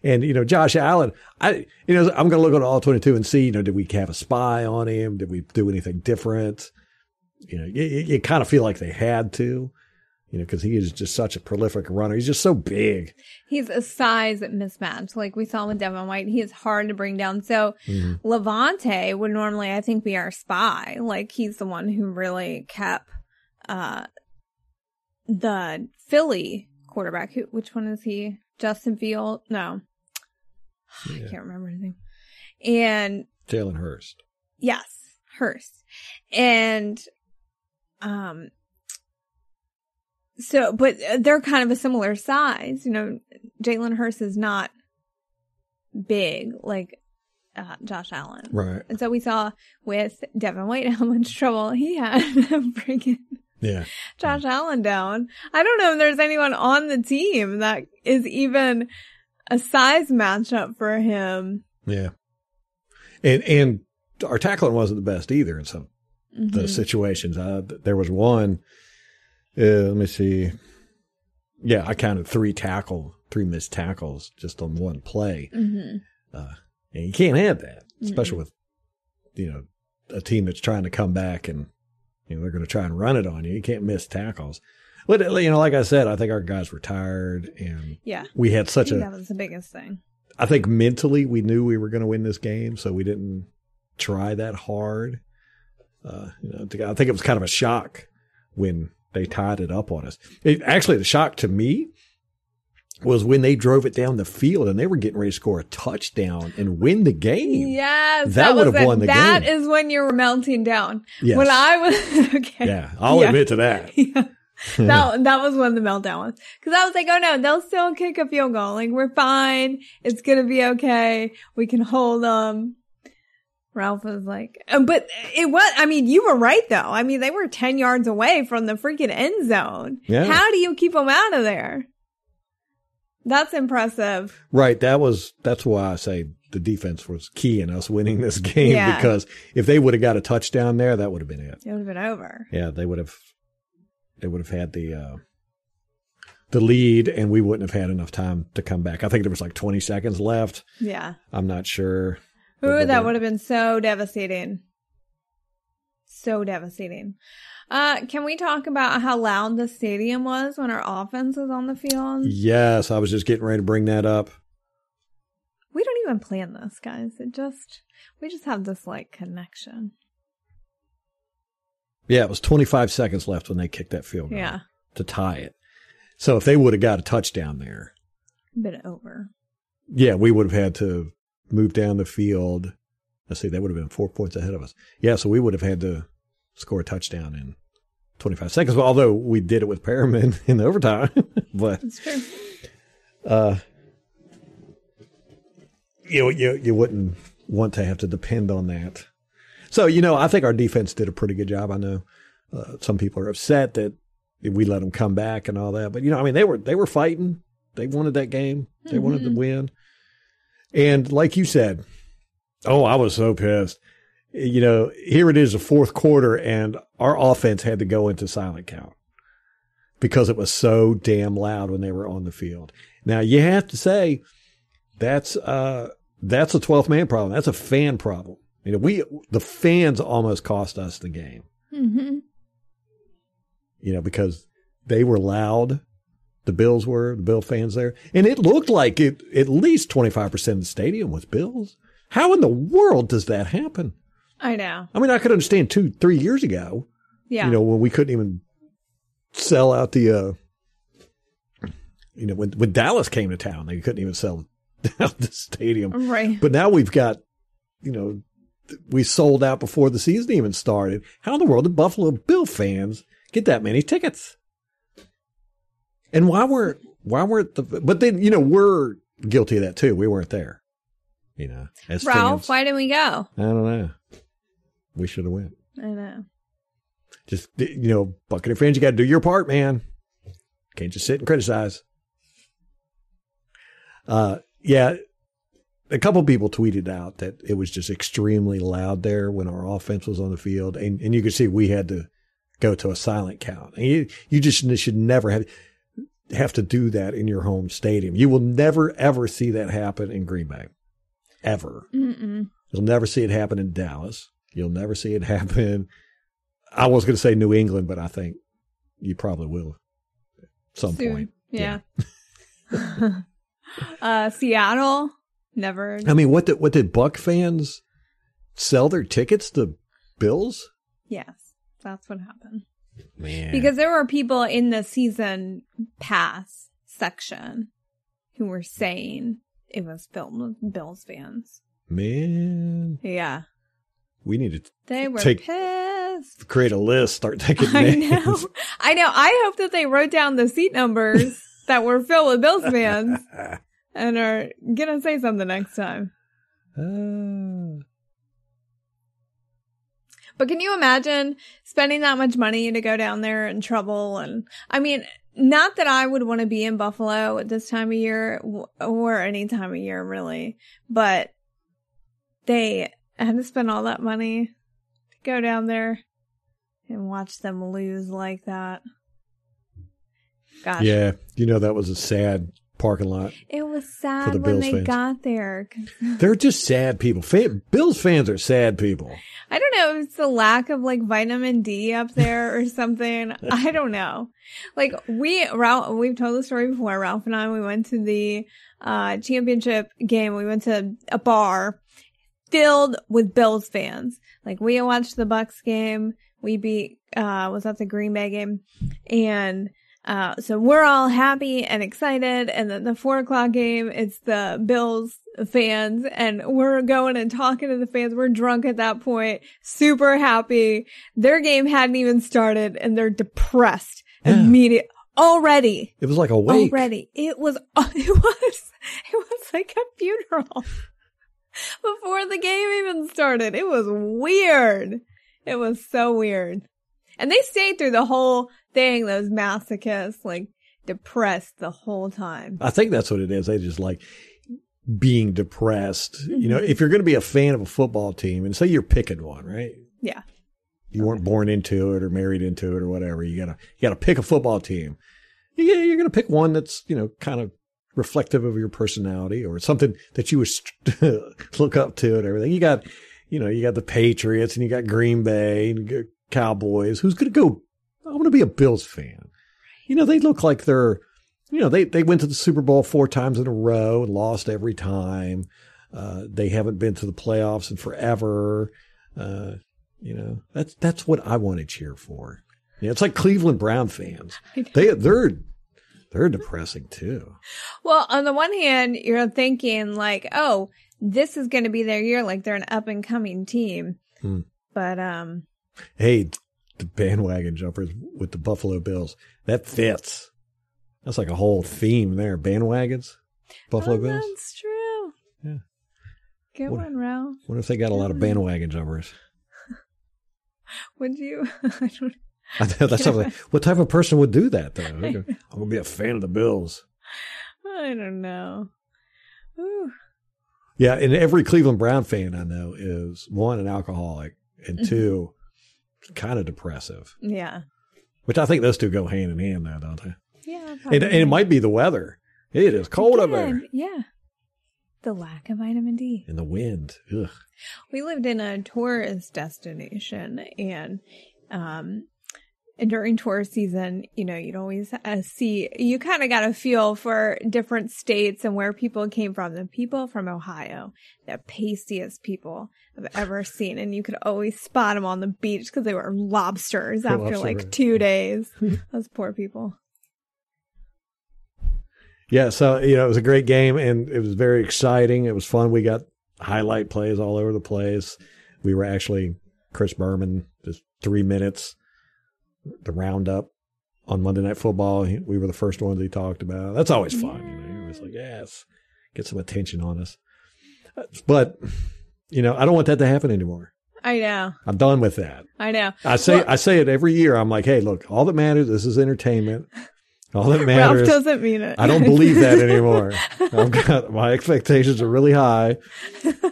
And, you know, Josh Allen, I, you know, I'm going to look at all 22 and see, you know, did we have a spy on him? Did we do anything different? You know, you, you kind of feel like they had to, you know, because he is just such a prolific runner. He's just so big. He's a size mismatch. Like we saw with Devin White, he is hard to bring down. So mm-hmm. Lavonte would normally, I think, be our spy. Like he's the one who really kept, uh, the Philly quarterback. Who? Which one is he? Justin Field? No, yeah. I can't remember anything. And Jalen Hurts. Yes, Hurts, and um. So, but they're kind of a similar size. You know, Jalen Hurts is not big like uh, Josh Allen. Right. And so we saw with Devin White how much trouble he had freaking yeah. Josh Allen down. I don't know if there's anyone on the team that is even a size matchup for him. Yeah. And and our tackling wasn't the best either in some mm-hmm. the situations. Uh, there was one. Uh, let me see. Yeah, I counted three tackle, three missed tackles just on one play. Mm-hmm. Uh, and you can't have that, especially mm-hmm. with you know a team that's trying to come back and you know, they're going to try and run it on you. You can't miss tackles. But you know, like I said, I think our guys were tired, and yeah, we had such a that was the biggest thing. I think mentally we knew we were going to win this game, so we didn't try that hard. Uh, you know, I think it was kind of a shock when they tied it up on us. It, actually, the shock to me was when they drove it down the field and they were getting ready to score a touchdown and win the game. Yes, that, that would have won the that game. That is when you were melting down. Yes. When I was okay. Yeah, I'll yeah. admit to that. Yeah. that that was when the meltdown was because I was like, oh no, they'll still kick a field goal. Like we're fine. It's gonna be okay. We can hold them. Ralph was like, uh, but it was, I mean, you were right though. I mean, they were 10 yards away from the freaking end zone. Yeah. How do you keep them out of there? That's impressive. Right. That was, that's why I say the defense was key in us winning this game yeah. because if they would have got a touchdown there, that would have been it. It would have been over. Yeah. They would have, they would have had the, uh, the lead and we wouldn't have had enough time to come back. I think there was like 20 seconds left. Yeah. I'm not sure. Ooh, that would have been so devastating. So devastating. Uh, can we talk about how loud the stadium was when our offense was on the field? Yes, I was just getting ready to bring that up. We don't even plan this, guys. It just we just have this like connection. Yeah, it was 25 seconds left when they kicked that field goal. Yeah. To tie it. So if they would have got a touchdown there, been over. Yeah, we would have had to move down the field. Let's see, that would have been four points ahead of us. Yeah, so we would have had to score a touchdown in 25 seconds. Well, although we did it with Perriman in the overtime, but That's true. Uh, you you you wouldn't want to have to depend on that. So you know, I think our defense did a pretty good job. I know uh, some people are upset that we let them come back and all that, but you know, I mean, they were they were fighting. They wanted that game. They mm-hmm. wanted to win. And like you said, oh, I was so pissed you know, here it is, the fourth quarter, and our offense had to go into silent count because it was so damn loud when they were on the field. Now, you have to say, That's uh that's a 12th man problem. That's a fan problem. You know, we the fans almost cost us the game. hmm You know, because they were loud. The Bills were the Bill fans there, and it looked like it. At least 25 percent of the stadium was Bills. How in the world does that happen? I know. I mean, I could understand two, three years ago. Yeah. You know, when we couldn't even sell out the. uh You know, when when Dallas came to town, they couldn't even sell out the stadium. right. But now we've got, you know, we sold out before the season even started. How in the world did Buffalo Bill fans get that many tickets? And why weren't why weren't the but then you know we're guilty of that too. We weren't there. You know, as Ralph, fans. why didn't we go? I don't know. We should have went. I know. Just you know, Buccaneer fans, you got to do your part, man. Can't just sit and criticize. Uh, yeah, a couple people tweeted out that it was just extremely loud there when our offense was on the field, and and you could see we had to go to a silent count. And you you just should never have have to do that in your home stadium. You will never ever see that happen in Green Bay, ever. Mm-mm. You'll never see it happen in Dallas. You'll never see it happen. I was going to say New England, but I think you probably will at some Soon. point. Yeah. uh, Seattle, never. I mean, what did what did Buck fans sell their tickets to Bills? yes, that's what happened. Man, Because there were people in the season pass section who were saying it was filled with Bills fans. man, Yeah. we need to They were Take- pissed. create a list. Start taking I names. know. I know. I hope that they wrote down the seat numbers that were filled with Bills fans and are gonna say something next time. Uh, But can you imagine spending that much money to go down there in trouble? And I mean, not that I would want to be in Buffalo at this time of year or any time of year really, but they had to spend all that money to go down there and watch them lose like that. Gosh. yeah, you know that was a sad parking lot. It was the sad when Bills they fans. got there. They're just sad people. Bills fans are sad people. I don't know if it's the lack of like vitamin D up there or something. I don't know. Like we, Ralph, we've told the story before. Ralph and I, we went to the uh, championship game. We went to a bar filled with Bills fans. Like we watched the Bucks game. We beat, uh, was that the Green Bay game? And, uh, so we're all happy and excited. And then the four o'clock game, it's the Bills fans and we're going and talking to the fans. We're drunk at that point, super happy. Their game hadn't even started and they're depressed Yeah. immediate already. It was like a wake. Already. It was, it was, it was like a funeral before the game even started. It was weird. It was so weird. And they stayed through the whole thing, those masochists, like depressed the whole time. I think that's what it is. They just like being depressed. You know, Mm-hmm. if you're going to be a fan of a football team and say you're picking one, right? Yeah. You weren't born into it or married into it or whatever. You gotta you gotta pick a football team. You you're gonna pick one that's you know kind of reflective of your personality or something that you would look up to and everything. You got you know you got the Patriots and you got Green Bay and Cowboys. Who's gonna go? I'm gonna be a Bills fan. You know they look like they're you know they they went to the Super Bowl four times in a row and lost every time. Uh, they haven't been to the playoffs in forever. Uh, you know, that's that's what I want to cheer for. Yeah, it's like Cleveland Brown fans. They they're they're depressing too. Well, on the one hand, you're thinking like, oh, this is going to be their year. Like they're an up and coming team. Hmm. But, um, Hey, the bandwagon jumpers with the Buffalo Bills that fits. That's like a whole theme there. Bandwagons, Buffalo oh, Bills. that's true. Yeah. Get What- one, Ralph. What if they got a lot of bandwagon jumpers. Would you? I don't That's something. What type of person would do that though? I'm gonna be a fan of the Bills. I don't know. Ooh. Yeah, and every Cleveland Brown fan I know is one an alcoholic Mm-hmm. and two kind of depressive. Yeah. Which I think those two go hand in hand, though, don't they? Yeah. And, and it might be the weather. It is cold up there. Yeah. The lack of vitamin D. and the wind. Ugh. We lived in a tourist destination and um and during tourist season, you know, you'd always uh, see, you kind of got a feel for different states and where people came from. The people from Ohio, the pastiest people I've ever seen. And you could always spot them on the beach because they were lobsters after Lobster, like two days. Those poor people. Yeah, so you know it was a great game and it was very exciting. It was fun. We got highlight plays all over the place. We were actually Chris Berman just three minutes the roundup on Monday Night Football. We were the first ones he talked about. That's always fun. You know, he was like, yes, get some attention on us. But you know, I don't want that to happen anymore. I know. I'm done with that. I know. I say Well- I say it every year. I'm like, hey, look, all that matters. This is entertainment. All that matters. Ralph doesn't mean it. I don't believe that anymore. I've got my expectations are really high.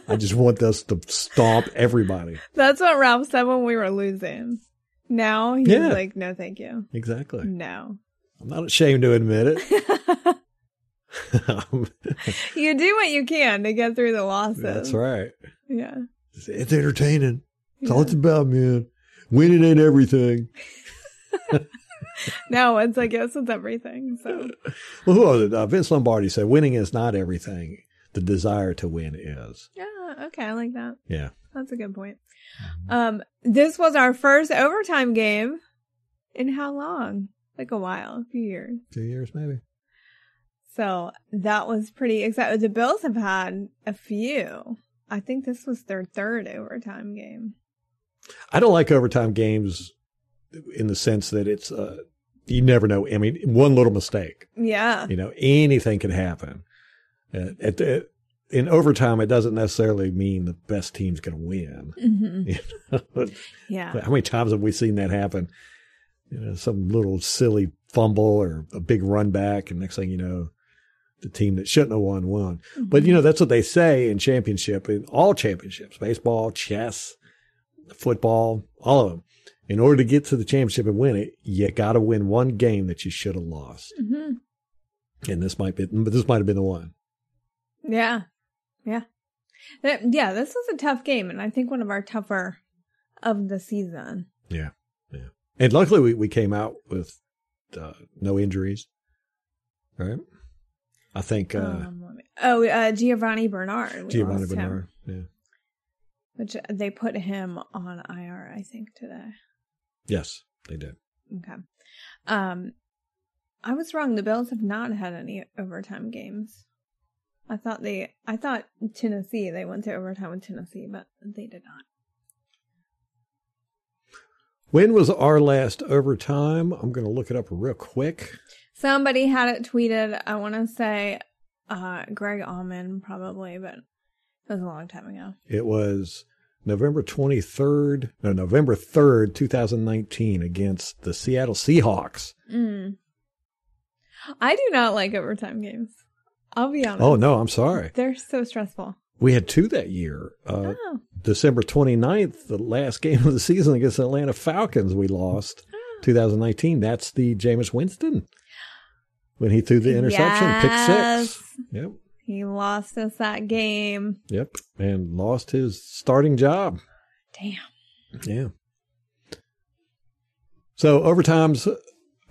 I just want us to stomp everybody. That's what Ralph said when we were losing. Now he's Yeah. like, no, thank you. Exactly. No. I'm not ashamed to admit it. You do what you can to get through the losses. That's right. Yeah. It's, entertaining. That's all it's about, man. Winning ain't everything. No, it's I guess it's everything. So Well, who was it? Uh, Vince Lombardi said, "Winning is not everything. The desire to win is." yeah, okay, I like that. Yeah. That's a good point. Um, this was our first overtime game in how long? Like a while, a few years. Two years, maybe. So that was pretty exciting. The Bills have had a few. I think this was their third overtime game. I don't like overtime games in the sense that it's uh, you never know. I mean, one little mistake, Yeah. you know, anything can happen. Uh, at the, in overtime, it doesn't necessarily mean the best team's going to win. hmm You know? Yeah. How many times have we seen that happen? You know, some little silly fumble or a big run back, and next thing you know, the team that shouldn't have won won. But you know, that's what they say in championship, in all championships, baseball, chess, football, all of them. In order to get to the championship and win it, you got to win one game that you should have lost. hmm And this might be, but this might have been the one. Yeah. Yeah. Yeah, this was a tough game, and I think one of our tougher of the season. Yeah, yeah. And luckily, we, we came out with uh, no injuries, right? I think uh, um, oh, uh, Giovani Bernard. Giovani lost him, Bernard. Yeah. which they put him on IR, I think, today. Yes, they did. Okay. Um, I was wrong. The Bills have not had any overtime games. I thought they, I thought Tennessee, they went to overtime with Tennessee, but they did not. When was our last overtime? I'm going to look it up real quick. Somebody had it tweeted. I want to say, uh, Greg Auman probably, but it was a long time ago. It was November 23rd, no, November 3rd, 2019 against the Seattle Seahawks. Mm. I do not like overtime games. I'll be honest. Oh, no, I'm sorry. They're so stressful. We had two that year. Uh, oh, December 29th, the last game of the season against the Atlanta Falcons, we lost. 2019. That's the Jameis Winston when he threw the interception, pick six. Yep. he lost us that game. Yep. And lost his starting job. Damn. Yeah. So overtimes,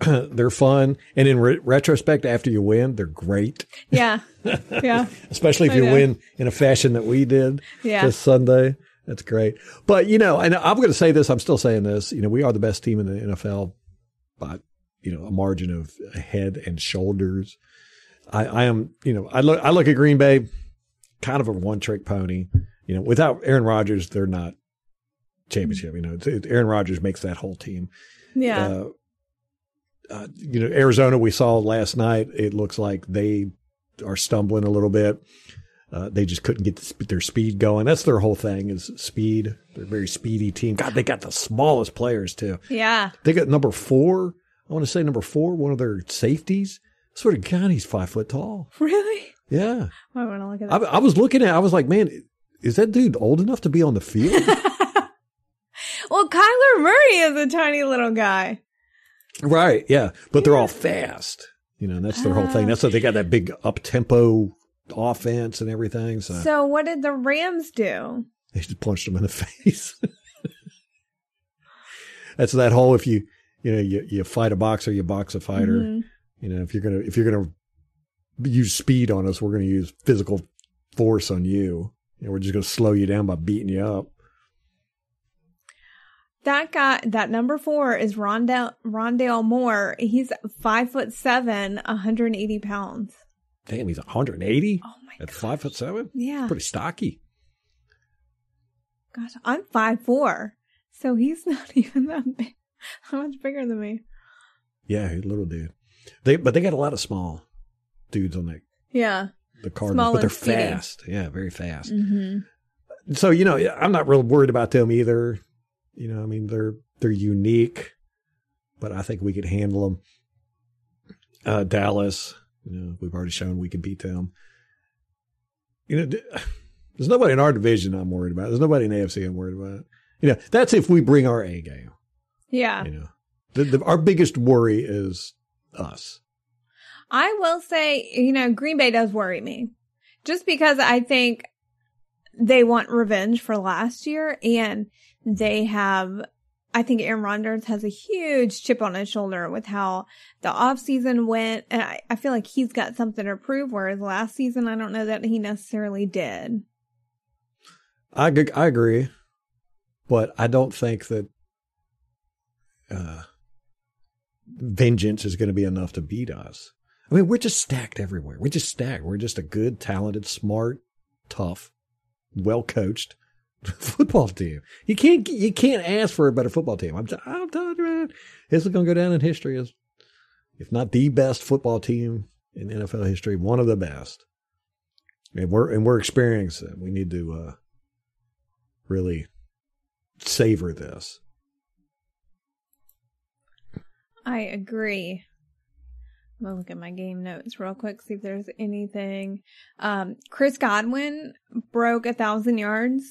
they're fun. And in re- retrospect, after you win, they're great, Yeah. Yeah. especially if you win in a fashion that we did Yeah. this Sunday. That's great. But, you know, and I'm going to say this, I'm still saying this, you know, we are the best team in the NFL by, you know, a margin of head and shoulders. I, I am, you know, I look, I look at Green Bay, kind of a one trick pony. You know, without Aaron Rodgers, they're not championship. You know, Aaron Rodgers makes that whole team. Yeah. Uh, uh, you know, Arizona, we saw last night, it looks like they are stumbling a little bit. Uh, they just couldn't get the, their speed going. That's their whole thing is speed. They're a very speedy team. God, they got the smallest players too. yeah. They got number four. I want to say number four, one of their safeties. Sort of God, he's five foot tall. Really? Yeah. I want to look at I. I was looking at, I was like, man, is that dude old enough to be on the field? well, Kyler Murray is a tiny little guy. Right. Yeah. But they're all fast. You know, and that's their whole thing. That's why they got that big up tempo offense and everything. So, So what did the Rams do? they just punched them in the face. That's that whole if you you know you, you fight a boxer, you box a fighter. Mhm. You know if you're gonna if you're gonna use speed on us, we're gonna use physical force on you. You know, we're just gonna slow you down by beating you up. That guy, that number four is Rondell Rondale Moore. He's five foot seven, 180 pounds. Damn, he's 180 Oh my at god! five foot seven. Yeah, Pretty stocky. gosh, I'm five four, so he's not even that big. How much bigger than me? Yeah, he's a little dude. They but they got a lot of small dudes on that Yeah. the Cardinals, Small but they're speedy. fast. Yeah, very fast. Mm-hmm. So you know, I'm not real worried about them either. You know, I mean they're they're unique, but I think we could handle them. Uh, Dallas, you know, we've already shown we can beat them. You know, there's nobody in our division I'm worried about. There's nobody in AFC I'm worried about. You know, that's if we bring our A game. Yeah. You know, the, the, our biggest worry is us. I will say, you know, Green Bay does worry me just because I think they want revenge for last year and they have, I think Aaron Rodgers has a huge chip on his shoulder with how the offseason went. And I, I feel like he's got something to prove, whereas last season, I don't know that he necessarily did. I, I agree, but I don't think that uh, vengeance is going to be enough to beat us. I mean, we're just stacked everywhere. We're just stacked. We're just a good, talented, smart, tough, well coached football team. You can't you can't ask for a better football team. I'm t- I'm telling you, man, this is going to go down in history as if not the best football team in NFL history, one of the best. And we're and we're experiencing it. We need to uh, really savor this. I agree. I'm gonna look at my game notes real quick, see if there's anything. Um, Chris Godwin broke a thousand yards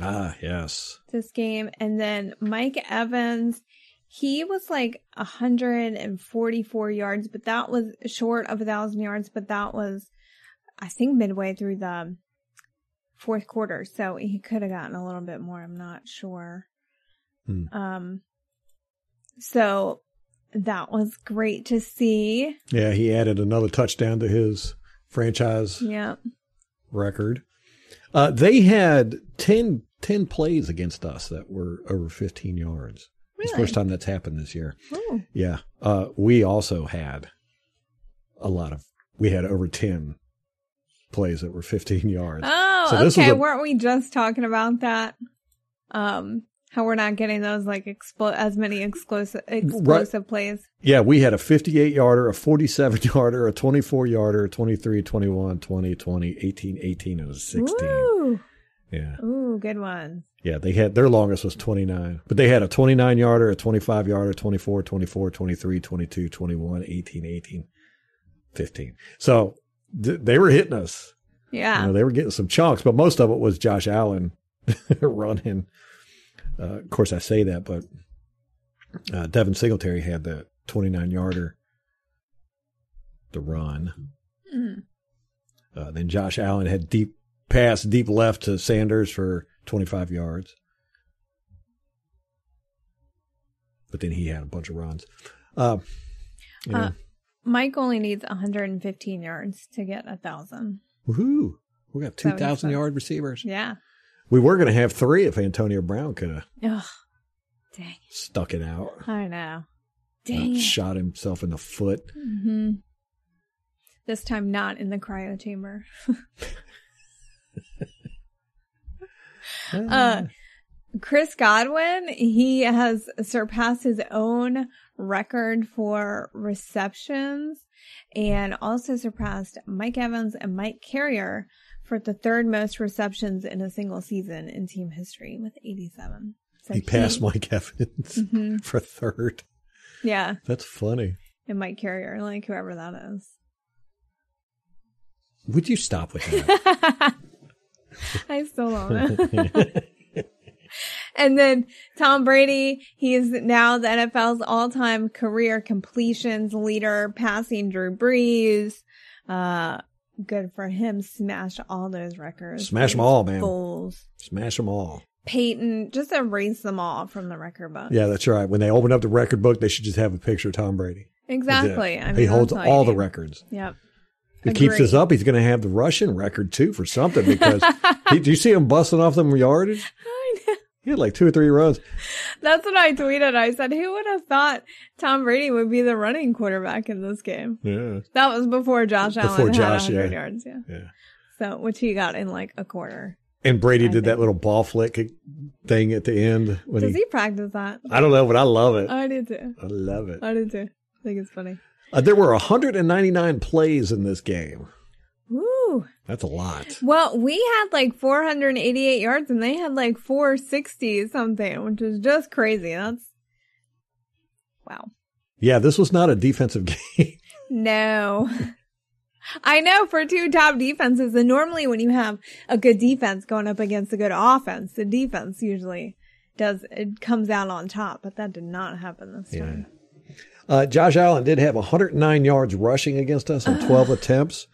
Ah, yes. this game, and then Mike Evans, he was like 144 yards, but that was short of a thousand yards, but that was, I think, midway through the fourth quarter, so he could have gotten a little bit more. I'm not sure. Hmm. Um, so that was great to see. Yeah, he added another touchdown to his franchise Yeah. record. Uh, they had 10, 10 plays against us that were over 15 yards. It's the first time that's happened this year. Ooh. Yeah. Uh, we also had a lot of, we had over 10 plays that were 15 yards. Oh, So okay. a- Weren't we just talking about that? Um, how we're not getting those like explo- as many explosive explosive plays. Yeah, we had a 58 yarder, a 47 yarder, a 24 yarder, 23, 21, 20, 20, 18, 18, and a 16. Ooh, Yeah. ooh, good ones. Yeah, they had their longest was 29, but they had a 29 yarder, a 25 yarder, 24, 24, 23, 22, 21, 18, 18, 15. So th- they were hitting us. Yeah. You know, they were getting some chunks, but most of it was Josh Allen running. Uh, of course, I say that, but uh, Devin Singletary had the 29 yarder the run. Mm. Uh, then Josh Allen had deep pass, deep left to Sanders for 25 yards. But then he had a bunch of runs. Uh, you know, Uh, Mike only needs 115 yards to get a thousand. woohoo. We got 2,000 yard receivers. Yeah. We were going to have three if Antonio Brown could have Ugh. Dang. stuck it out. I know. uh, Dang. it. shot himself in the foot. hmm This time not in the cryo chamber. Uh, Chris Godwin, he has surpassed his own record for receptions and also surpassed Mike Evans and Mike Carrier for the third most receptions in a single season in team history with 87. So he passed Mike Evans Mhm. for third. Yeah, That's funny. and Mike Carrier, like whoever that is. Would you stop with that? I still don't know. And then Tom Brady, he is now the NFL's all-time career completions leader, passing Drew Brees, uh, good for him. Smash all those records. Smash Those all, man. Fools. Smash them all. Peyton, just erase them all from the record book. Yeah, that's right. When they open up the record book, they should just have a picture of Tom Brady. Exactly. I mean, he holds you all the records. Yep. If he keeps this up, he's going to have the Russian record too for something because he, do you see him busting off them yardage? He had like two or three runs. That's what I tweeted. I said, who would have thought Tom Brady would be the running quarterback in this game? Yeah. That was before Josh Before Allen Josh, had 100 yeah. yards. Yeah. Yeah. So, which he got in like a quarter. And Brady I did that little ball flick thing at the end when Does he, he practice that? I don't know, but I love it. I do too. I love it. I do too. I think it's funny. Uh, there were 199 plays in this game. That's a lot. Well, we had like 488 yards and they had like 460 something, which is just crazy. That's wow. Yeah, this was not a defensive game. No. I know for two top defenses, and normally when you have a good defense going up against a good offense, the defense usually does it comes out on top, but that did not happen this Yeah. time. Uh, Josh Allen did have 109 yards rushing against us on 12 attempts.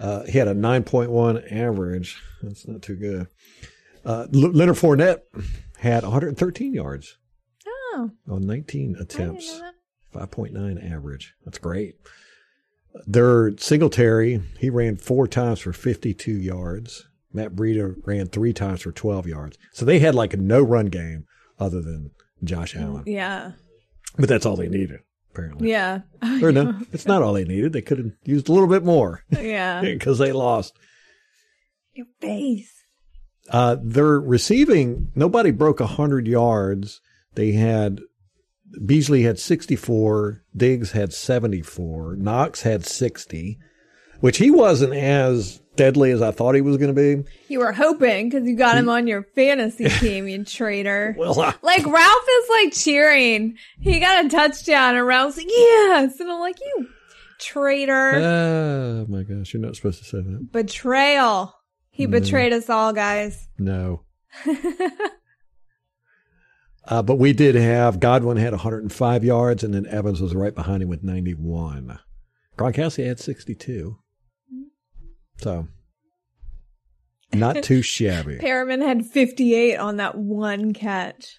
Uh, he had a 9.1 average. That's not too good. Uh, Leonard Fournette had 113 yards Oh, on 19 attempts. 5.9 average. That's great. Their Singletary, he ran four times for 52 yards. Matt Breida ran three times for 12 yards. So they had like a no run game other than Josh Allen. Yeah, But that's all they needed, apparently. yeah, Or no, it's not all they needed. They could have used a little bit more yeah. because they lost. Your face. Uh, their receiving, nobody broke 100 yards. They had, Beasley had 64, Diggs had 74, Knox had 60, which he wasn't as deadly as I thought he was going to be. You were hoping because you got him on your fantasy team, you traitor. Well, I, Like Ralph is like cheering. He got a touchdown, and Ralph's like, "Yes!" And I'm like, "You traitor, oh my gosh, you're not supposed to say that. betrayal." He betrayed us all, guys. No. Uh, but we did have Godwin had 105 yards, and then Evans was right behind him with 91. Gronkowski had 62. So, not too shabby. Perriman had 58 on that one catch.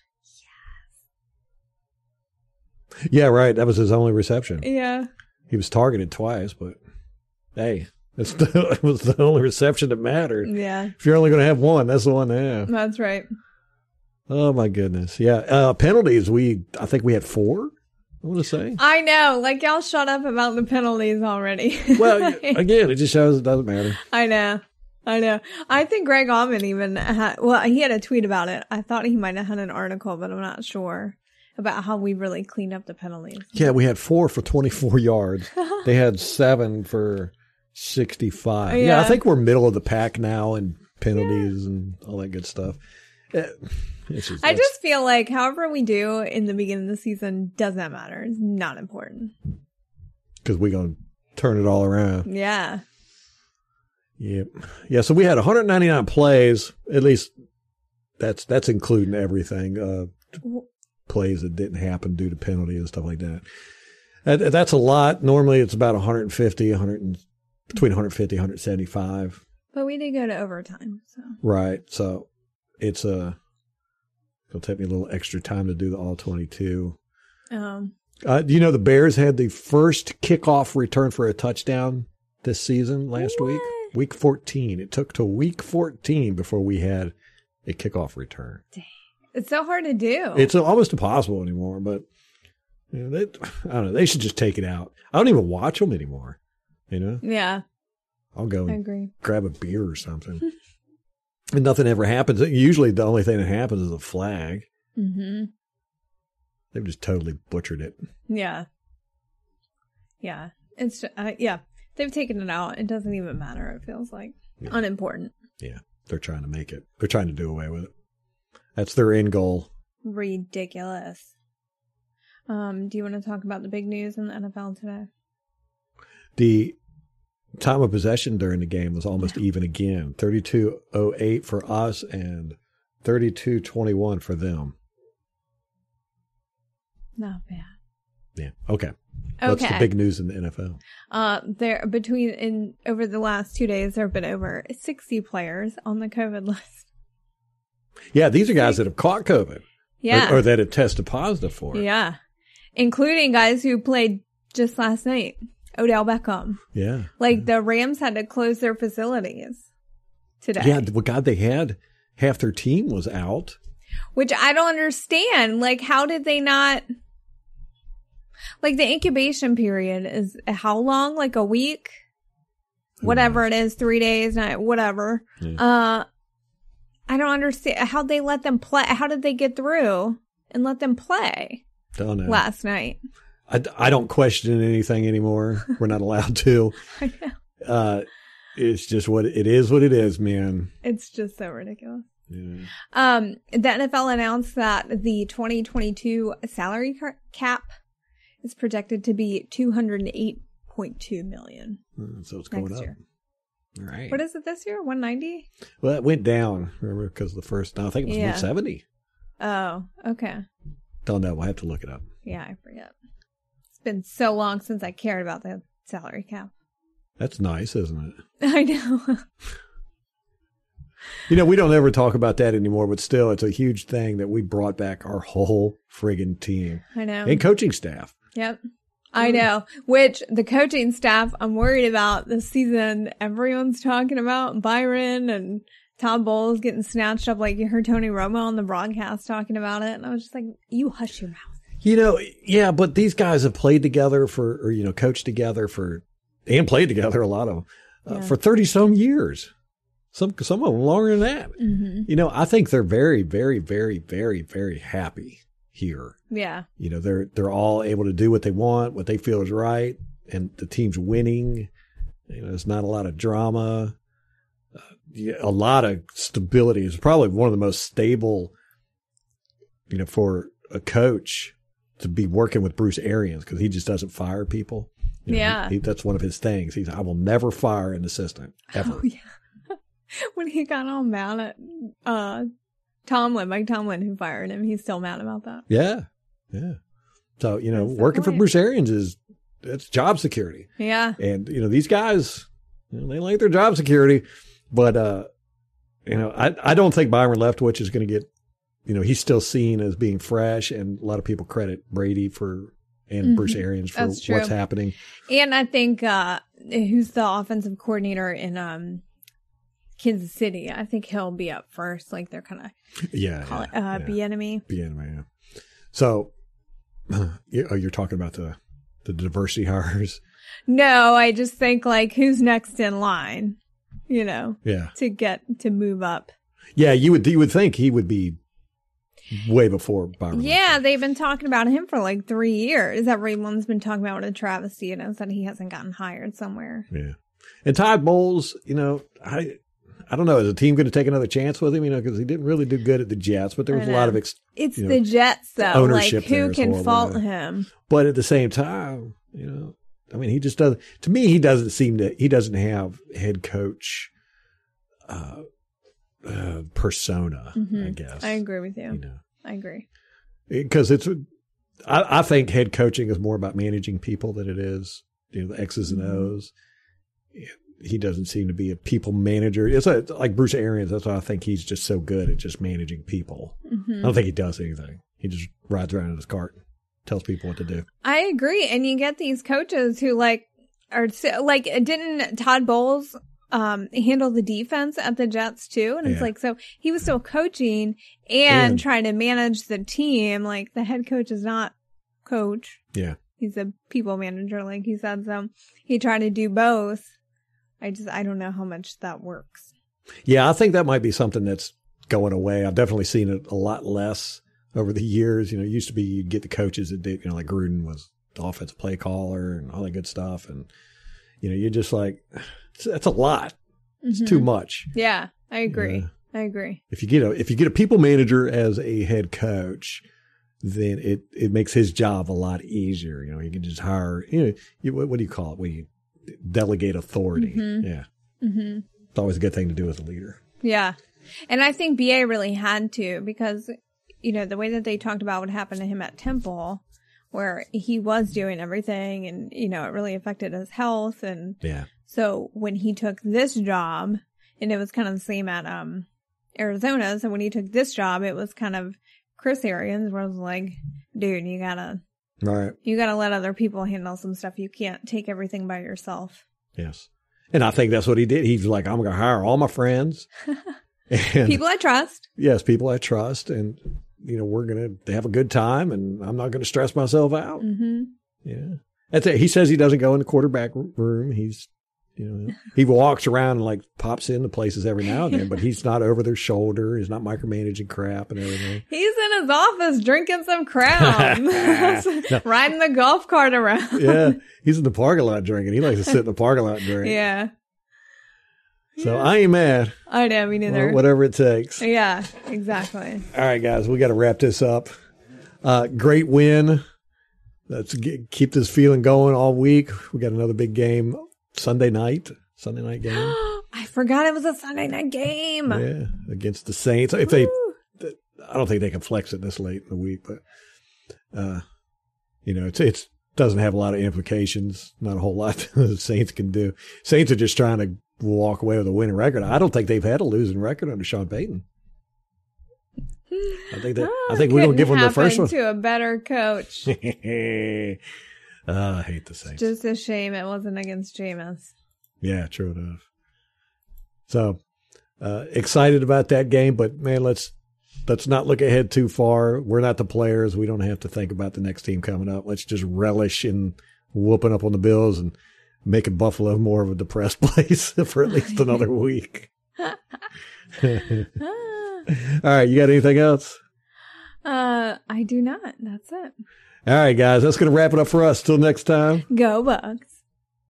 Yes. Yeah, right. That was his only reception. Yeah, He was targeted twice, but hey, it's the, it was the only reception that mattered. yeah, If you're only going to have one, that's the one to have. that's right. Oh my goodness. Yeah. Uh, penalties. We, I think we had four. I want to say. I know. Like y'all shut up about the penalties already. Well, again, it just shows it doesn't matter. I know. I know. I think Greg Auman even had, well, he had a tweet about it. I thought he might have had an article, but I'm not sure about how we really cleaned up the penalties. Yeah, we had four for 24 yards. they had seven for 65. Yeah. Yeah. I think we're middle of the pack now in penalties and all that good stuff. Eh, just, I just feel like however we do in the beginning of the season doesn't matter. It's not important. because we're going to turn it all around. Yeah. Yep. Yeah. So we had 199 plays. At least that's that's including everything. Uh, plays that didn't happen due to penalty and stuff like that. that. That's a lot. Normally it's about 150, 100, between 150, 175. But we did go to overtime. So Right. So it's a. It'll take me a little extra time to do the all 22. um Uh, do you know the Bears had the first kickoff return for a touchdown this season last week? What? Week 14. It took to week 14 before we had a kickoff return. it's so hard to do. It's almost impossible anymore, but you know, they, I don't know. They should just take it out. I don't even watch them anymore. You know, yeah, I'll go I and agree. grab a beer or something. and nothing ever happens. Usually the only thing that happens is a flag. Mm-hmm. They've just totally butchered it. Yeah. Yeah. It's uh, yeah. They've taken it out. It doesn't even matter. It feels like Yeah. unimportant. Yeah. They're trying to make it. They're trying to do away with it. That's their end goal. Ridiculous. Um, do you want to talk about the big news in the NFL today? The time of possession during the game was almost even again 32.08 for us and 32.21 for them. Not bad. Yeah. Okay. What's the Okay. big news in the NFL? Uh, there between in over the last two days, there have been over sixty players on the COVID list. Yeah, these are guys that have caught COVID. or- Yeah, Or, that have tested positive for it. yeah, including guys who played just last night. Odell Beckham. Yeah. Like the Rams had to close their facilities today. Yeah. Well, God, they had half their team was out. Which I don't understand. Like, how did they not? Like, the incubation period is how long? Like a week? Whatever it is, three days, night, whatever. Yeah. Uh, I don't understand how they let them play. How did they get through and let them play Don't know. last night? I, I don't question anything anymore. We're not allowed to. I know. Uh, it's just what it is. What it is, man. It's just so ridiculous. Yeah. Um, the NFL announced that the 2022 salary cap is projected to be 208.2 million. Uh, So it's going up. year. All right. What is it this year? 190? well, it went down. Remember, because the first. No, I think it was Yeah. 170. Oh, okay. Don't know. We'll have to look it up. Yeah, I forget. Been so long since I cared about the salary cap. That's nice, isn't it? I know. You know, we don't ever talk about that anymore, but still, it's a huge thing that we brought back our whole friggin' team I know. and coaching staff. Yep. I know. Which the coaching staff I'm worried about this season. Everyone's talking about Byron and Todd Bowles getting snatched up. Like you heard Tony Romo on the broadcast talking about it. And I was just like, you hush your mouth. You know, yeah, but these guys have played together for, or, you know, coached together for, and played together, a lot of them, uh, Yeah. for 30 some years. Some, some of them longer than that. Mm-hmm. You know, I think they're very, very, very, very, very happy here. Yeah. You know, they're, they're all able to do what they want, what they feel is right, and the team's winning. You know, there's not a lot of drama. Uh, yeah, a lot of stability. It's probably one of the most stable, you know, for a coach to be working with Bruce Arians because he just doesn't fire people. You know, Yeah. he- that's one of his things. He's, I will never fire an assistant ever. Oh yeah. when he got all mad at uh Tomlin, Mike Tomlin, who fired him, he's still mad about that. Yeah. Yeah. So, you know, That's working for. Bruce Arians is, it's job security. Yeah. And, you know, these guys, you know, they like their job security, but, uh, you know, I, I don't think Byron Leftwich is going to get, you know, he's still seen as being fresh and a lot of people credit Brady for, and Mhm. Bruce Arians for what's happening. And I think uh who's the offensive coordinator in um Kansas City? I think he'll be up first. Like they're kind of Yeah. call it uh yeah. Bieniemy. Be anyway, yeah. So, you- oh, you're talking about the, the diversity hires. No, I just think like who's next in line, you know, Yeah. to get to move up. Yeah. You would, you would think he would be way before Byron. Yeah, they've been talking about him for like three years. Everyone's been talking about what a travesty it is that he hasn't gotten hired somewhere. Yeah. And Todd Bowles, you know, I I don't know, is the team going to take another chance with him? You know, because he didn't really do good at the Jets, but there was a lot of, ex- It's You know, the Jets though. Like ownership there who can fault yeah. him? but at the same time, you know, I mean, he just doesn't. To me, he doesn't seem to. He doesn't have head coach uh, uh persona. I Mhm. guess. I agree with you. You know, I agree. because it's. I, I think head coaching is more about managing people than it is, you know, the X's and Mhm. O's. He doesn't seem to be a people manager. It's like, like Bruce Arians. That's why I think he's just so good at just managing people. I hmm don't think he does anything. He just rides around in his cart, and tells people what to do. I agree. And you get these coaches who like are so, like didn't Todd Bowles um handle the defense at the Jets too? And it's Yeah. like so he was still coaching and, And- trying to manage the team. Like the head coach is not coach. Yeah. He's a people manager, like he said. So he tried to do both. I just I don't know how much that works. Yeah, I think that might be something that's going away. I've definitely seen it a lot less over the years. You know, it used to be you'd get the coaches that did, you know, like Gruden was the offensive play caller and all that good stuff. And, you know, you're just like, that's a lot. It's Mhm. too much. Yeah, I agree. I agree. If you get a, if you get a people manager as a head coach, then it, it makes his job a lot easier. You know, you can just hire, you know, you, what, what do you call it? When you delegate authority. Mhm. Yeah. hmm It's always a good thing to do as a leader. Yeah. And I think BA really had to because, you know, the way that they talked about what happened to him at Temple where he was doing everything and, you know, it really affected his health. And Yeah. so when he took this job, and it was kind of the same at, um, Arizona. So when he took this job, it was kind of Chris Arians where it was like, dude, you gotta, Right. you gotta let other people handle some stuff. You can't take everything by yourself. Yes. And I think that's what he did. He's like, I'm going to hire all my friends. and People I trust. yes, people I trust. And, you know, we're going to have a good time and I'm not going to stress myself out. hmm Yeah. That's it. He says he doesn't go in the quarterback room. He's, you know, he walks around and like pops into places every now and then, but he's not over their shoulder. He's not micromanaging crap and everything. He's in his office drinking some crown, riding the golf cart around. Yeah. He's in the parking lot drinking. He likes to sit in the parking lot and drink. Yeah. So I ain't mad. I know, me neither. Whatever it takes. Yeah, exactly. All right, guys, we got to wrap this up. Uh, great win. Let's get, keep this feeling going all week. We got another big game Sunday night. Sunday night game. I forgot it was a Sunday night game. yeah, against the Saints. If they, I don't think they can flex it this late in the week, but uh, you know, it's it's doesn't have a lot of implications. Not a whole lot the Saints can do. Saints are just trying to walk away with a winning record. I don't think they've had a losing record under Sean Payton. I think that I Ah, think we're gonna give them the first one. to a better coach. Ah, I hate the Saints. Just a shame it wasn't against Jameis. yeah, true enough. So uh, excited about that game, but man, let's let's not look ahead too far. We're not the players. We don't have to think about the next team coming up. Let's just relish in whooping up on the Bills and making Buffalo more of a depressed place for at least another week. All Ah. you got anything else? Uh, I do not. That's it. All right, guys, that's going to wrap it up for us. Till next time. Go Bucks.